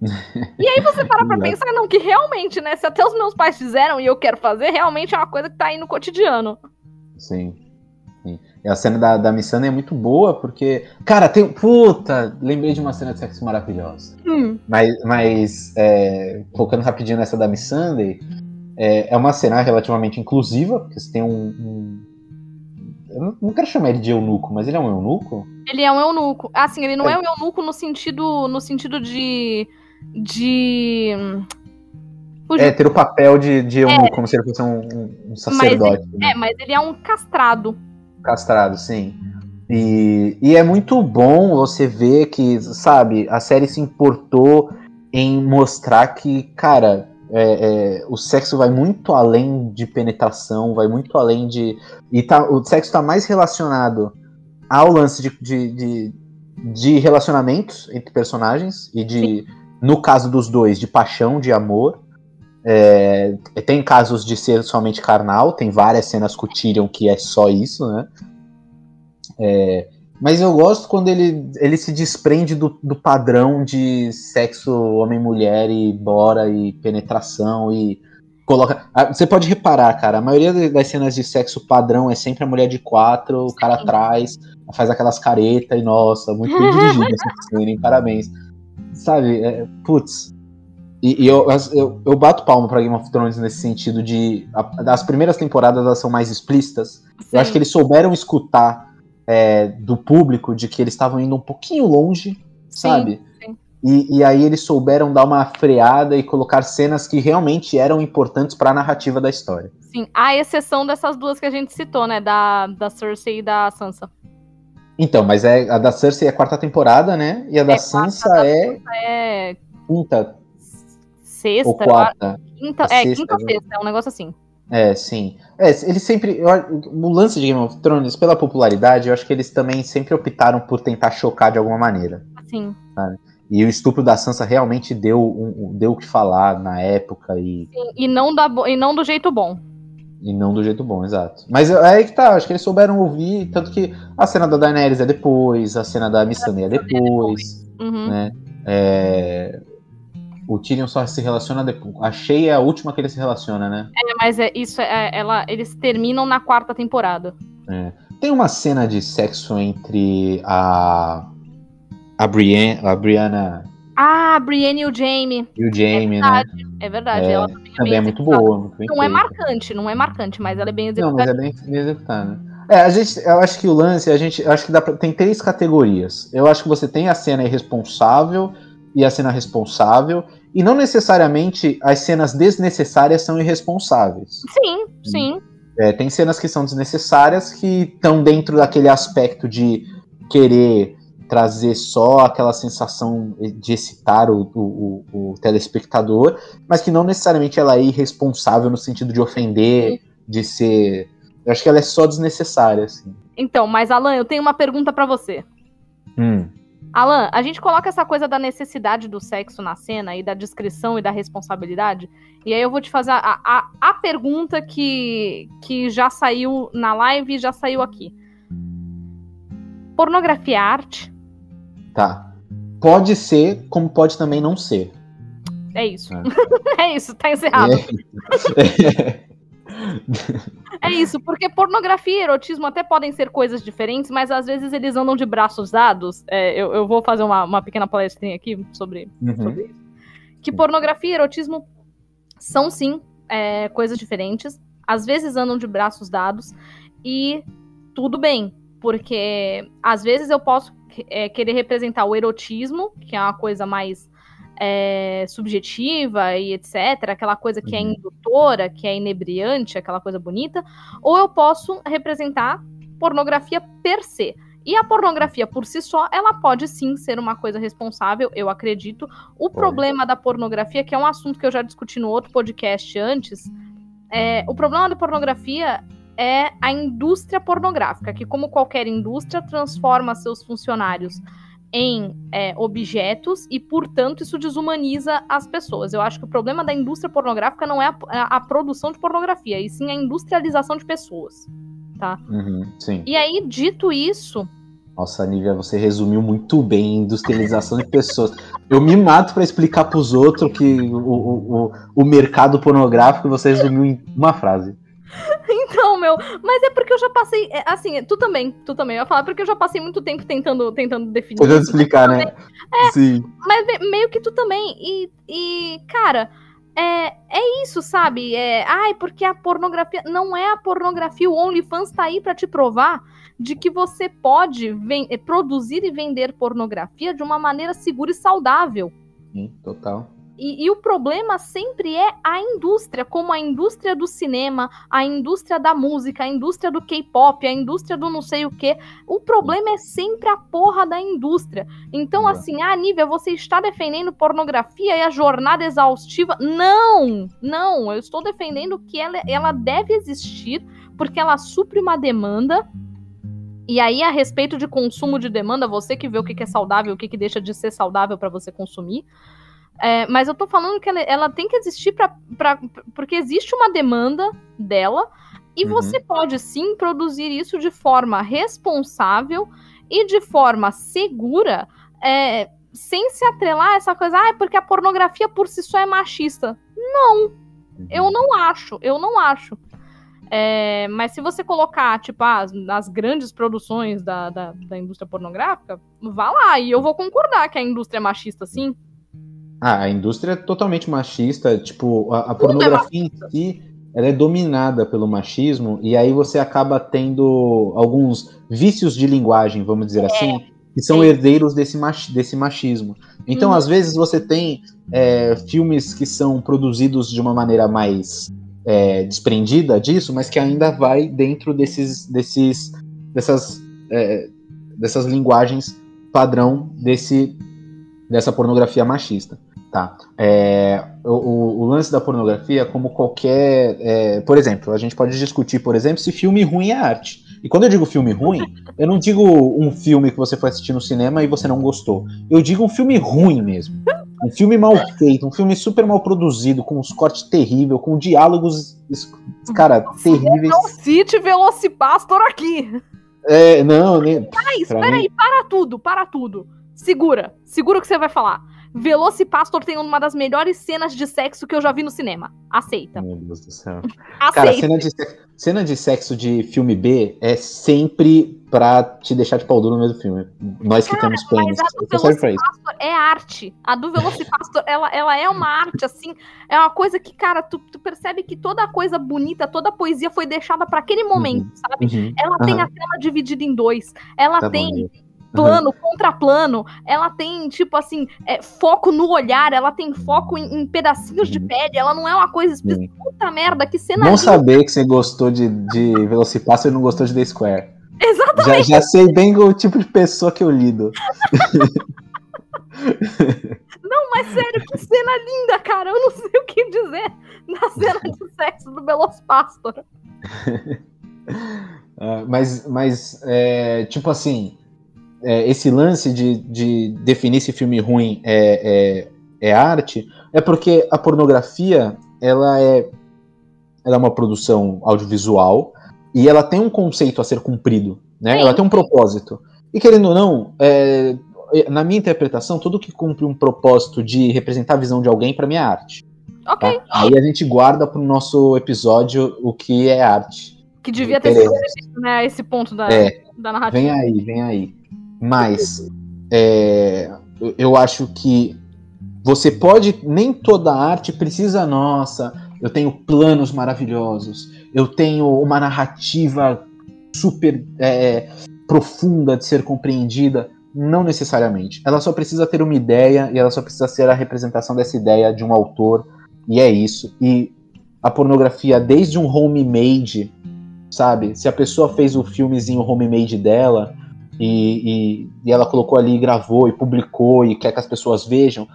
e aí você para pra pensar, não, que realmente, né? Se até os meus pais fizeram e eu quero fazer, realmente é uma coisa que tá aí no cotidiano. Sim. Sim. E a cena da, da Missandei é muito boa, porque. Cara, tem. Puta! Lembrei de uma cena de sexo maravilhosa. Hum, Mas, mas é, focando rapidinho nessa da Miss Sunday, é, é uma cena relativamente inclusiva, porque você tem um. um- eu não, quero chamar ele de eunuco, mas ele é um eunuco? Ele é um eunuco. Assim, ele não é, É. um eunuco no sentido, no sentido de. de. Fugiu. É, ter o papel de, de eunuco, como se ele fosse um, um- sacerdote. né? É, mas ele é um castrado. Castrado, sim. E, e é muito bom você ver que, sabe, a série se importou em mostrar que, cara, é, é, o sexo vai muito além de penetração, vai muito além de. E tá, o sexo está mais relacionado ao lance de, de, de, de relacionamentos entre personagens e de, no caso dos dois, de paixão, de amor. É, tem casos de ser somente carnal, tem várias cenas com o Tyrion que é só isso, né? É, mas eu gosto quando ele, ele se desprende do, do padrão de sexo homem-mulher e bora e penetração e coloca. Você pode reparar, cara, a maioria das cenas de sexo padrão é sempre a mulher de quatro, o cara atrás, faz aquelas caretas e nossa, muito bem dirigido essa cena, hein? Parabéns. Sabe, é, putz. E, e eu, eu, eu bato palma pra Game of Thrones nesse sentido de. a- as primeiras temporadas elas são mais explícitas. Eu acho que eles souberam escutar é, do público de que eles estavam indo um pouquinho longe, sabe? sim. E, e aí eles souberam dar uma freada e colocar cenas que realmente eram importantes para a narrativa da história. Sim, à exceção dessas duas que a gente citou, né? Da, da Cersei e da Sansa. Então, mas é a da Cersei é a quarta temporada, né? E a da É, Sansa quarta é É. quinta Sexta, ou quarta. Quinta, É é, sexta, quinta ou né? sexta, é um negócio assim. É, sim. É, eles sempre. o lance de Game of Thrones, pela popularidade, eu acho que eles também sempre optaram por tentar chocar de alguma maneira. Assim. E o estupro da Sansa realmente deu um- deu o que falar na época e, Sim, E não, da, e não do jeito bom. e não do jeito bom, exato. Mas é aí que tá, acho que eles souberam ouvir, tanto que a cena da Daenerys é depois, a cena da Missandei é depois, Uhum. né? É, O Tyrion só se relaciona depois. A Shay é a última que ele se relaciona, né? É, mas é, isso é, ela, eles terminam na quarta temporada. Tem uma cena de sexo entre a. A, Brienne, a Brianna Ah, a Brienne e o Jaime. e o Jaime, né? verdade. É verdade. É, ela também é, Também é muito executada. boa, muito bem Não é feita. marcante, não é marcante, mas ela é bem Não, mas executada. é bem, bem executada. É, a gente, eu acho que o lance, a gente, acho que dá pra, tem três categorias. Eu acho que você tem a cena irresponsável e a cena responsável, e não necessariamente as cenas desnecessárias são irresponsáveis. Sim, sim. É, tem cenas que são desnecessárias que estão dentro daquele aspecto de querer trazer só aquela sensação de excitar o, o, o- telespectador, mas que não necessariamente ela é irresponsável no sentido de ofender, de ser. Eu acho que ela é só desnecessária, assim. Então, mas Alan, eu tenho uma pergunta pra você. Hum, Alan, a gente coloca essa coisa da necessidade do sexo na cena e da descrição e da responsabilidade. E aí eu vou te fazer a, a, a pergunta que, que já saiu na live e já saiu aqui. Pornografia é arte? tá. Pode ser, como pode também não ser. É isso. É. É, isso, tá encerrado. É isso, porque pornografia e erotismo até podem ser coisas diferentes, mas às vezes eles andam de braços dados. É, eu, eu, vou fazer uma, uma pequena palestrinha aqui sobre, uhum. sobre isso. Que pornografia e erotismo são sim é, coisas diferentes, às vezes andam de braços dados, e tudo bem, porque às vezes eu posso é, querer representar o erotismo, que é uma coisa mais é, subjetiva e etc., aquela coisa que é uhum. indutora, que é inebriante, aquela coisa bonita, ou eu posso representar pornografia per se. E a pornografia por si só, ela pode sim ser uma coisa responsável, eu acredito. O problema da pornografia, que é um assunto que eu já discuti no outro podcast antes, é, o problema da pornografia é a indústria pornográfica, que, como qualquer indústria, transforma seus funcionários em é, objetos e, portanto, isso desumaniza as pessoas. Eu acho que o problema da indústria pornográfica não é a, a, a produção de pornografia, e sim a industrialização de pessoas. Tá? Uhum, sim. E aí, dito isso. Nossa, Nívia, você resumiu muito bem industrialização de pessoas. Eu me mato para explicar para os outros que o, o, o mercado pornográfico você resumiu em uma frase. Então, meu, mas é porque eu já passei, é, assim, tu também, tu também, eu ia falar porque eu já passei muito tempo tentando, tentando definir. Tentando explicar, né? É, Sim. Mas meio que tu também, e, e cara, é, é isso, sabe? É, ai, porque a pornografia, não é a pornografia, o OnlyFans tá aí para te provar de que você pode é, produzir e vender pornografia de uma maneira segura e saudável. Sim, total. E, e, o problema sempre é a indústria, como a indústria do cinema, a indústria da música, a indústria do K-pop, a indústria do não sei o que. O problema é sempre a porra da indústria. Então, assim, ah, Nívia, você está defendendo pornografia e a jornada exaustiva? Não! Não! Eu estou defendendo que ela, ela deve existir porque ela supre uma demanda. E aí, a respeito de consumo de demanda, você que vê o que é saudável, o que deixa de ser saudável para você consumir. É, mas eu tô falando que ela, ela tem que existir pra, pra, porque existe uma demanda dela e uhum. você pode sim produzir isso de forma responsável e de forma segura, é, sem se atrelar a essa coisa, ah, é porque a pornografia por si só é machista. Não, uhum. eu não acho, eu não acho. É, mas se você colocar, tipo, as, as grandes produções da, da, da indústria pornográfica, vá lá, e eu vou concordar que a indústria é machista, sim. Ah, a indústria é totalmente machista, tipo, a, a pornografia em si, ela é dominada pelo machismo, e aí você acaba tendo alguns vícios de linguagem, vamos dizer é. assim, que são é. herdeiros desse, mach, desse machismo. Então, hum. às vezes, você tem é, filmes que são produzidos de uma maneira mais é, desprendida disso, mas que ainda vai dentro desses, desses, dessas, é, dessas linguagens padrão desse, dessa pornografia machista. Tá. É, o, o, lance da pornografia, como qualquer. É, por exemplo, a gente pode discutir, por exemplo, se filme ruim é arte. E quando eu digo filme ruim, eu não digo um filme que você foi assistir no cinema e você não gostou. Eu digo um filme ruim mesmo. Um filme mal feito, um filme super mal produzido, com uns cortes terríveis, com diálogos, cara, terríveis. Não cite Velocipastor aqui. É, não, nem. Mas, peraí, para tudo, para tudo. Segura, segura o que você vai falar. Velocipastor tem uma das melhores cenas de sexo que eu já vi no cinema. Aceita. Meu Deus do céu. Aceita. Cara, cena de, cena de sexo de filme B é sempre pra te deixar de pau duro no meio do filme. Nós que temos pênis. É arte. A do Velocipastor, ela, ela é uma arte, assim. É uma coisa que, cara, tu, tu percebe que toda coisa bonita, toda poesia foi deixada para aquele momento, uhum, sabe? Uhum, ela uhum. tem a tela dividida em dois. Ela tá tem. Bom, plano, uhum. contraplano, ela tem, tipo assim, é, foco no olhar, ela tem foco em, em pedacinhos de pele, ela não é uma coisa específica. Puta merda, que cena. Não saber que você gostou de, de Velocipaster e não gostou de The Square. Exatamente. Já, já sei bem o tipo de pessoa que eu lido. Não, mas sério, que cena linda, cara. Eu não sei o que dizer na cena de sexo do Velocipastor. uh, mas, mas é, tipo assim, é, esse lance de, de definir se filme ruim é, é, é, arte é porque a pornografia ela é, ela é uma produção audiovisual e ela tem um conceito a ser cumprido, né? Ela tem um propósito. E querendo ou não, é, na minha interpretação, tudo que cumpre um propósito de representar a visão de alguém, para mim é arte. Ok. Tá? Aí a gente guarda pro nosso episódio o que é arte. Que devia ter sido né, esse ponto da, é, da narrativa. Vem aí, vem aí. Mas é, eu acho que você pode. Nem toda arte precisa, nossa, eu tenho planos maravilhosos, eu tenho uma narrativa super é, profunda de ser compreendida. Não necessariamente. Ela só precisa ter uma ideia e ela só precisa ser a representação dessa ideia de um autor. E é isso. E a pornografia, desde um homemade, sabe? Se a pessoa fez o filmezinho homemade dela e, e, e ela colocou ali, gravou e publicou e quer que as pessoas vejam,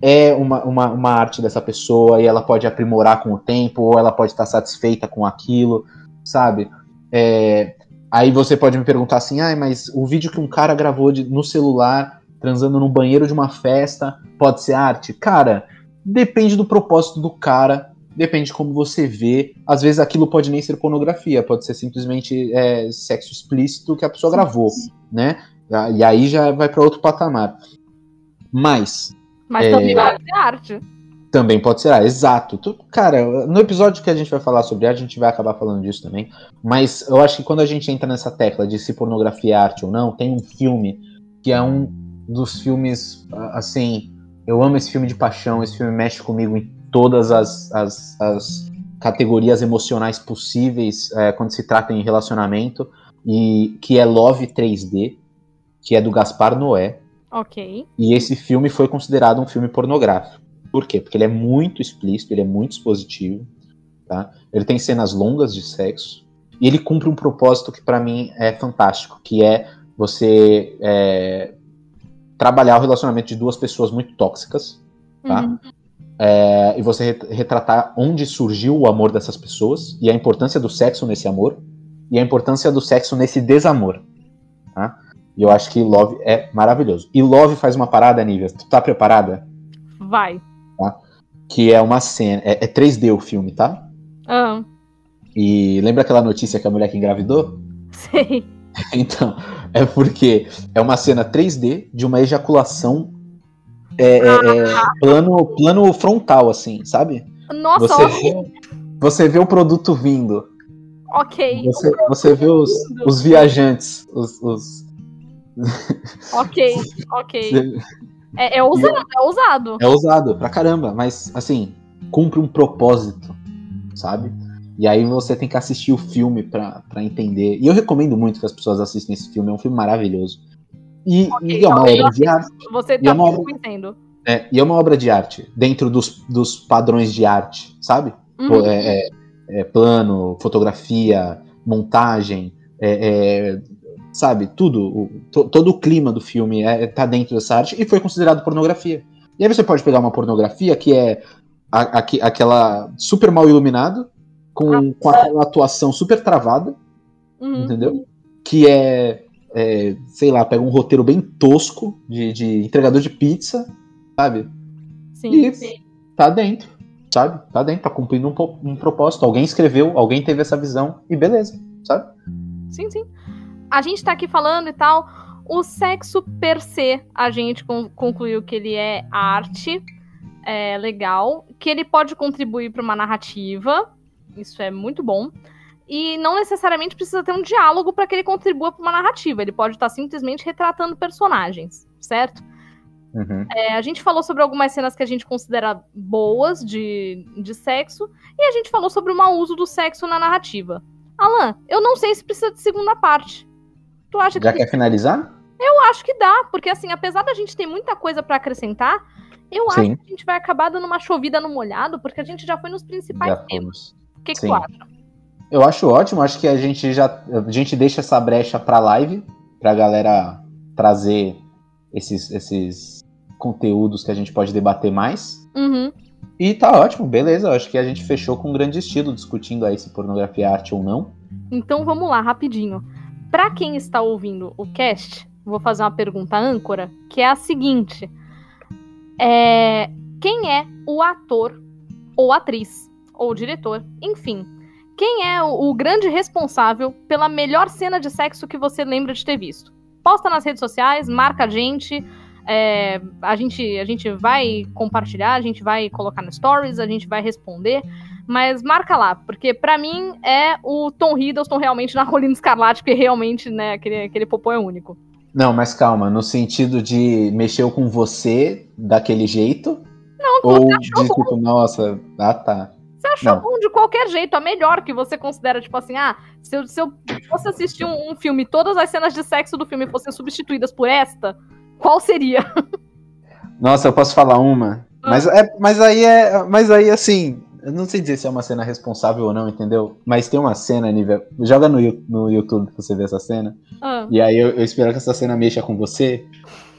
é uma, uma, uma, arte dessa pessoa e ela pode aprimorar com o tempo, ou ela pode estar satisfeita com aquilo, sabe? É, Aí você pode me perguntar assim, ah, mas o vídeo que um cara gravou de, no celular, transando no banheiro de uma festa, pode ser arte? Cara, depende do propósito do cara, depende de como você vê. Às vezes aquilo pode nem ser pornografia, pode ser simplesmente é, sexo explícito que a pessoa gravou, né? E aí já vai para outro patamar. Mas. Mas é, também pode ser arte. Também pode ser, ah, exato. Tu, cara, no episódio que a gente vai falar sobre arte, a gente vai acabar falando disso também. Mas eu acho que quando a gente entra nessa tecla de se pornografia é arte ou não, tem um filme que é um dos filmes, assim, eu amo esse filme de paixão, esse filme mexe comigo em todas as, as, as categorias emocionais possíveis é, quando se trata em relacionamento, e que é Love 3D, que é do Gaspar Noé. Ok. E esse filme foi considerado um filme pornográfico. Por quê? Porque ele é muito explícito, ele é muito expositivo, tá? Ele tem cenas longas de sexo e ele cumpre um propósito que para mim é fantástico, que é você é, trabalhar o relacionamento de duas pessoas muito tóxicas, tá? Uhum. É, e você retratar onde surgiu o amor dessas pessoas e a importância do sexo nesse amor e a importância do sexo nesse desamor, tá? E eu acho que Love é maravilhoso. E Love faz uma parada, Nívia. Tu tá preparada? Vai tá? Que é uma cena. É, é 3D o filme, tá? Uhum. E lembra aquela notícia que a mulher que engravidou? Sei. então, é porque é uma cena 3D de uma ejaculação é, é, é, plano, plano frontal, assim, sabe? Nossa, você vê, você vê o produto vindo. Ok. Você, você vê os, os viajantes, os, os... Ok, ok. É, é ousado, é ousado. É ousado pra caramba, mas assim, cumpre um propósito, sabe? E aí você tem que assistir o filme pra entender. E eu recomendo muito que as pessoas assistam esse filme, é um filme maravilhoso. E, okay, e é uma okay, obra de arte. Você tá é obra, entendendo. É, e é uma obra de arte, dentro dos, dos padrões de arte, sabe? Uhum. É, é, é, plano, fotografia, montagem, é, é sabe? Tudo, o, to, todo o clima do filme é, tá dentro dessa arte e foi considerado pornografia. E aí você pode pegar uma pornografia que é a, a, aquela super mal iluminado, com, ah. com aquela atuação super travada, uhum. entendeu? Que é, é, sei lá, pega um roteiro bem tosco de, de entregador de pizza, sabe? Sim, e sim. tá dentro, sabe? Tá dentro, tá cumprindo um, um propósito. Alguém escreveu, alguém teve essa visão e beleza, sabe? Sim, sim a gente tá aqui falando e tal. O sexo per se, a gente concluiu que ele é arte, é legal, que ele pode contribuir para uma narrativa, isso é muito bom. E não necessariamente precisa ter um diálogo para que ele contribua para uma narrativa. Ele pode estar simplesmente retratando personagens, certo? Uhum. É, a gente falou sobre algumas cenas que a gente considera boas de, de sexo, e a gente falou sobre o mau uso do sexo na narrativa. Alan, eu não sei se precisa de segunda parte. Tu acha Já que... quer finalizar? Eu acho que dá, porque assim, apesar da gente ter muita coisa para acrescentar, eu Sim. acho que a gente vai acabar dando uma chovida no molhado, porque a gente já foi nos principais já temas. O que, que tu acha? Eu acho ótimo, acho que a gente já a gente deixa essa brecha pra live, pra galera trazer esses, esses conteúdos que a gente pode debater mais. Uhum. E tá ótimo, beleza. Acho que a gente fechou com um grande estilo discutindo aí se pornografia é arte ou não. Então vamos lá, rapidinho. Para quem está ouvindo o cast, vou fazer uma pergunta âncora, que é a seguinte: é, quem é o ator ou atriz ou diretor, enfim, quem é o, o grande responsável pela melhor cena de sexo que você lembra de ter visto? Posta nas redes sociais, marca a gente. É, a, gente, a gente vai compartilhar, a gente vai colocar no stories, a gente vai responder. Mas marca lá, porque para mim é o Tom Hiddleston realmente na Colina Escarlate, porque realmente, né, aquele, aquele popô é único. Não, mas calma, no sentido de mexeu com você daquele jeito? Não, Ou você de achou bom. tipo, nossa, ah tá. Achou Não. bom de qualquer jeito, a melhor que você considera, tipo assim, ah, se eu, se eu fosse assistir um, um filme e todas as cenas de sexo do filme fossem substituídas por esta, qual seria? Nossa, eu posso falar uma? Ah. Mas, é, mas aí é. Mas aí assim. Eu não sei dizer se é uma cena responsável ou não, entendeu? Mas tem uma cena, nível. Joga no, no YouTube pra você ver essa cena. Ah, E aí eu, eu espero que essa cena mexa com você.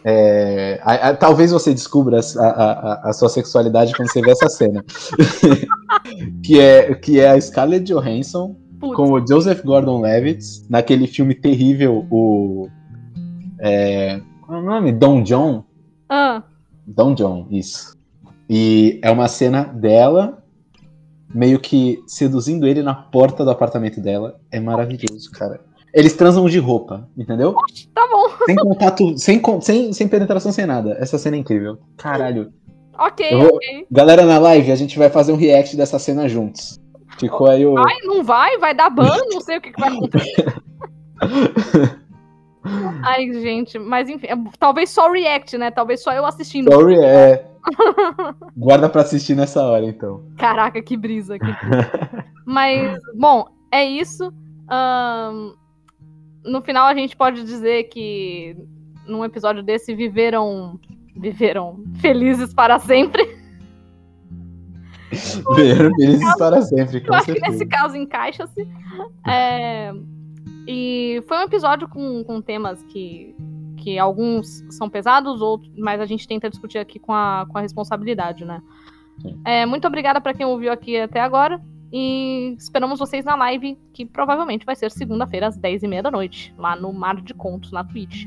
É, a- a- talvez você descubra a, a- sua sexualidade quando você vê essa cena. que, é, que é a Scarlett Johansson putz. com o Joseph Gordon-Levitt naquele filme terrível, o. É, qual é o nome? Don John? Ah, Don John, isso. E é uma cena dela meio que seduzindo ele na porta do apartamento dela. É maravilhoso, cara. Eles transam de roupa, entendeu? tá bom. Sem contato, sem, sem, sem penetração, sem nada. Essa cena é incrível. Caralho. Ok, vou- ok. Galera na live, a gente vai fazer um react dessa cena juntos. Ficou aí o. Ai, não vai, vai dar ban, não sei o que, que vai acontecer. Ai, gente, mas enfim, é- talvez só react, né? Talvez só eu assistindo. Sorry, é. Guarda pra assistir nessa hora, então. Caraca, que brisa. Que brisa. Mas, bom, é isso. Ahn, no final a gente pode dizer que num episódio desse viveram viveram felizes para sempre. Ver felizes para sempre, Eu com acho que certeza. nesse caso encaixa-se. É, e foi um episódio com, com temas que, que alguns são pesados, outros, mas a gente tenta discutir aqui com a, com a responsabilidade, né? É, muito obrigada para quem ouviu aqui até agora. E esperamos vocês na live, que provavelmente vai ser segunda-feira, às 10h30 da noite, lá no Mar de Contos, na Twitch.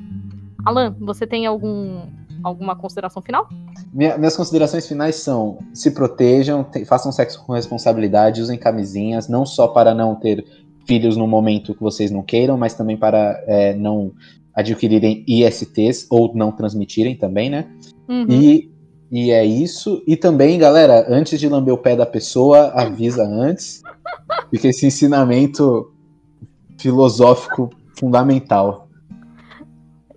Alan, você tem algum, alguma consideração final? Minha- minhas considerações finais são: se protejam, te- façam sexo com responsabilidade, usem camisinhas, não só para não ter filhos no momento que vocês não queiram, mas também para é, não adquirirem ISTs ou não transmitirem também, né? Uhum. E, e é isso. E também, galera, antes de lamber o pé da pessoa, avisa antes. Fica esse ensinamento filosófico fundamental.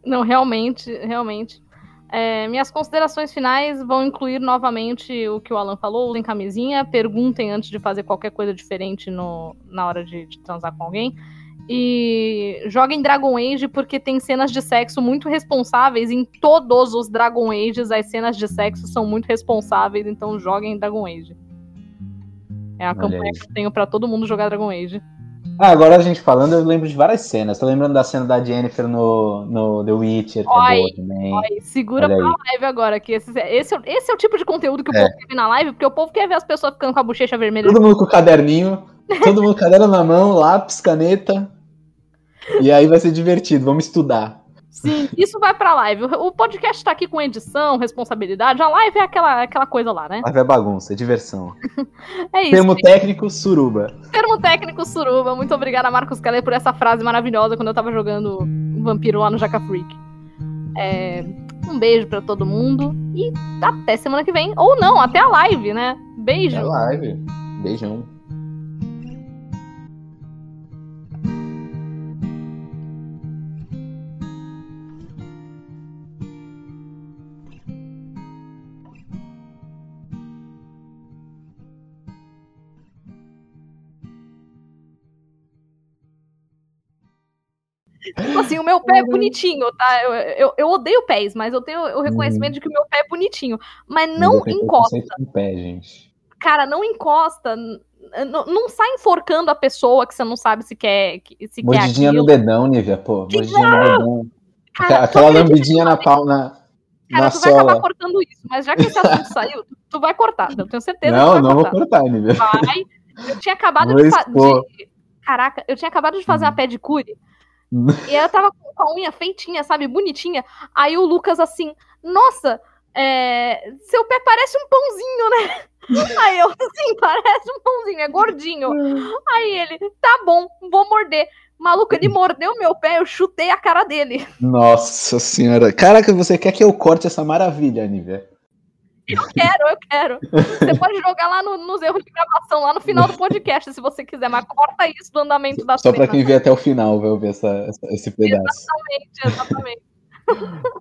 Não, realmente, realmente. É, minhas considerações finais vão incluir novamente o que o Alan falou, usem camisinha, perguntem antes de fazer qualquer coisa diferente no, na hora de, de transar com alguém. E joguem Dragon Age porque tem cenas de sexo muito responsáveis. Em todos os Dragon Ages, as cenas de sexo são muito responsáveis, então joguem Dragon Age. É a Olha campanha que eu tenho pra todo mundo jogar Dragon Age. Ah, agora a gente falando, eu lembro de várias cenas. Tô lembrando da cena da Jennifer no, no The Witcher, que Ai, é boa também. Ai, segura Olha pra aí. live agora, que esse, esse, é o- esse é o tipo de conteúdo que o É. povo quer ver na live, porque o povo quer ver as pessoas ficando com a bochecha vermelha. Todo mundo com o caderninho, todo mundo com caderno na mão, lápis, caneta. E aí vai ser divertido, vamos estudar. Sim, isso vai pra live. O podcast tá aqui com edição, responsabilidade. A live é aquela, aquela coisa lá, né? Live é bagunça, é diversão. É isso. Termo técnico, suruba. Termo técnico Suruba. Muito obrigada, Marcos Keller, por essa frase maravilhosa quando eu tava jogando Vampiro lá no Jaca Freak. É, um beijo pra todo mundo e até semana que vem. Ou não, até a live, né? Beijo. É live. Beijão. Tipo assim, o meu pé é bonitinho, tá? Eu, eu, eu odeio pés, mas eu tenho o reconhecimento de que o meu pé é bonitinho. Mas não Mas encosta. pé, gente. Cara, não encosta. n- n- Não sai enforcando a pessoa que você não sabe se quer, que- se quer Mordidinha aquilo. no dedão, Nívia, pô. Mordidinha no dedão. Cara, Aquela lambidinha na pau, na, Cara, na tu vai acabar sola. cortando isso, mas já que esse assunto saiu, tu, vai cortar. Eu tenho certeza Não, que tu não vai vou cortar. cortar, Nívia. Vai. Eu tinha acabado de, de- Caraca, eu tinha acabado de fazer a pedicure. E eu tava com a unha feitinha, sabe, bonitinha. Aí o Lucas assim, nossa, é, seu pé parece um pãozinho, né? Aí eu, sim, parece um pãozinho, é gordinho. Aí ele, tá bom, vou morder. Maluco, ele mordeu meu pé, eu chutei a cara dele. Nossa senhora. Caraca, você quer que eu corte essa maravilha, Nívia? Eu quero, eu quero. Você pode jogar lá no, nos erros de gravação, lá no final do podcast, se você quiser, mas corta isso do andamento da Só para quem vê até o final, vai ver essa, essa, esse pedaço. Exatamente, exatamente.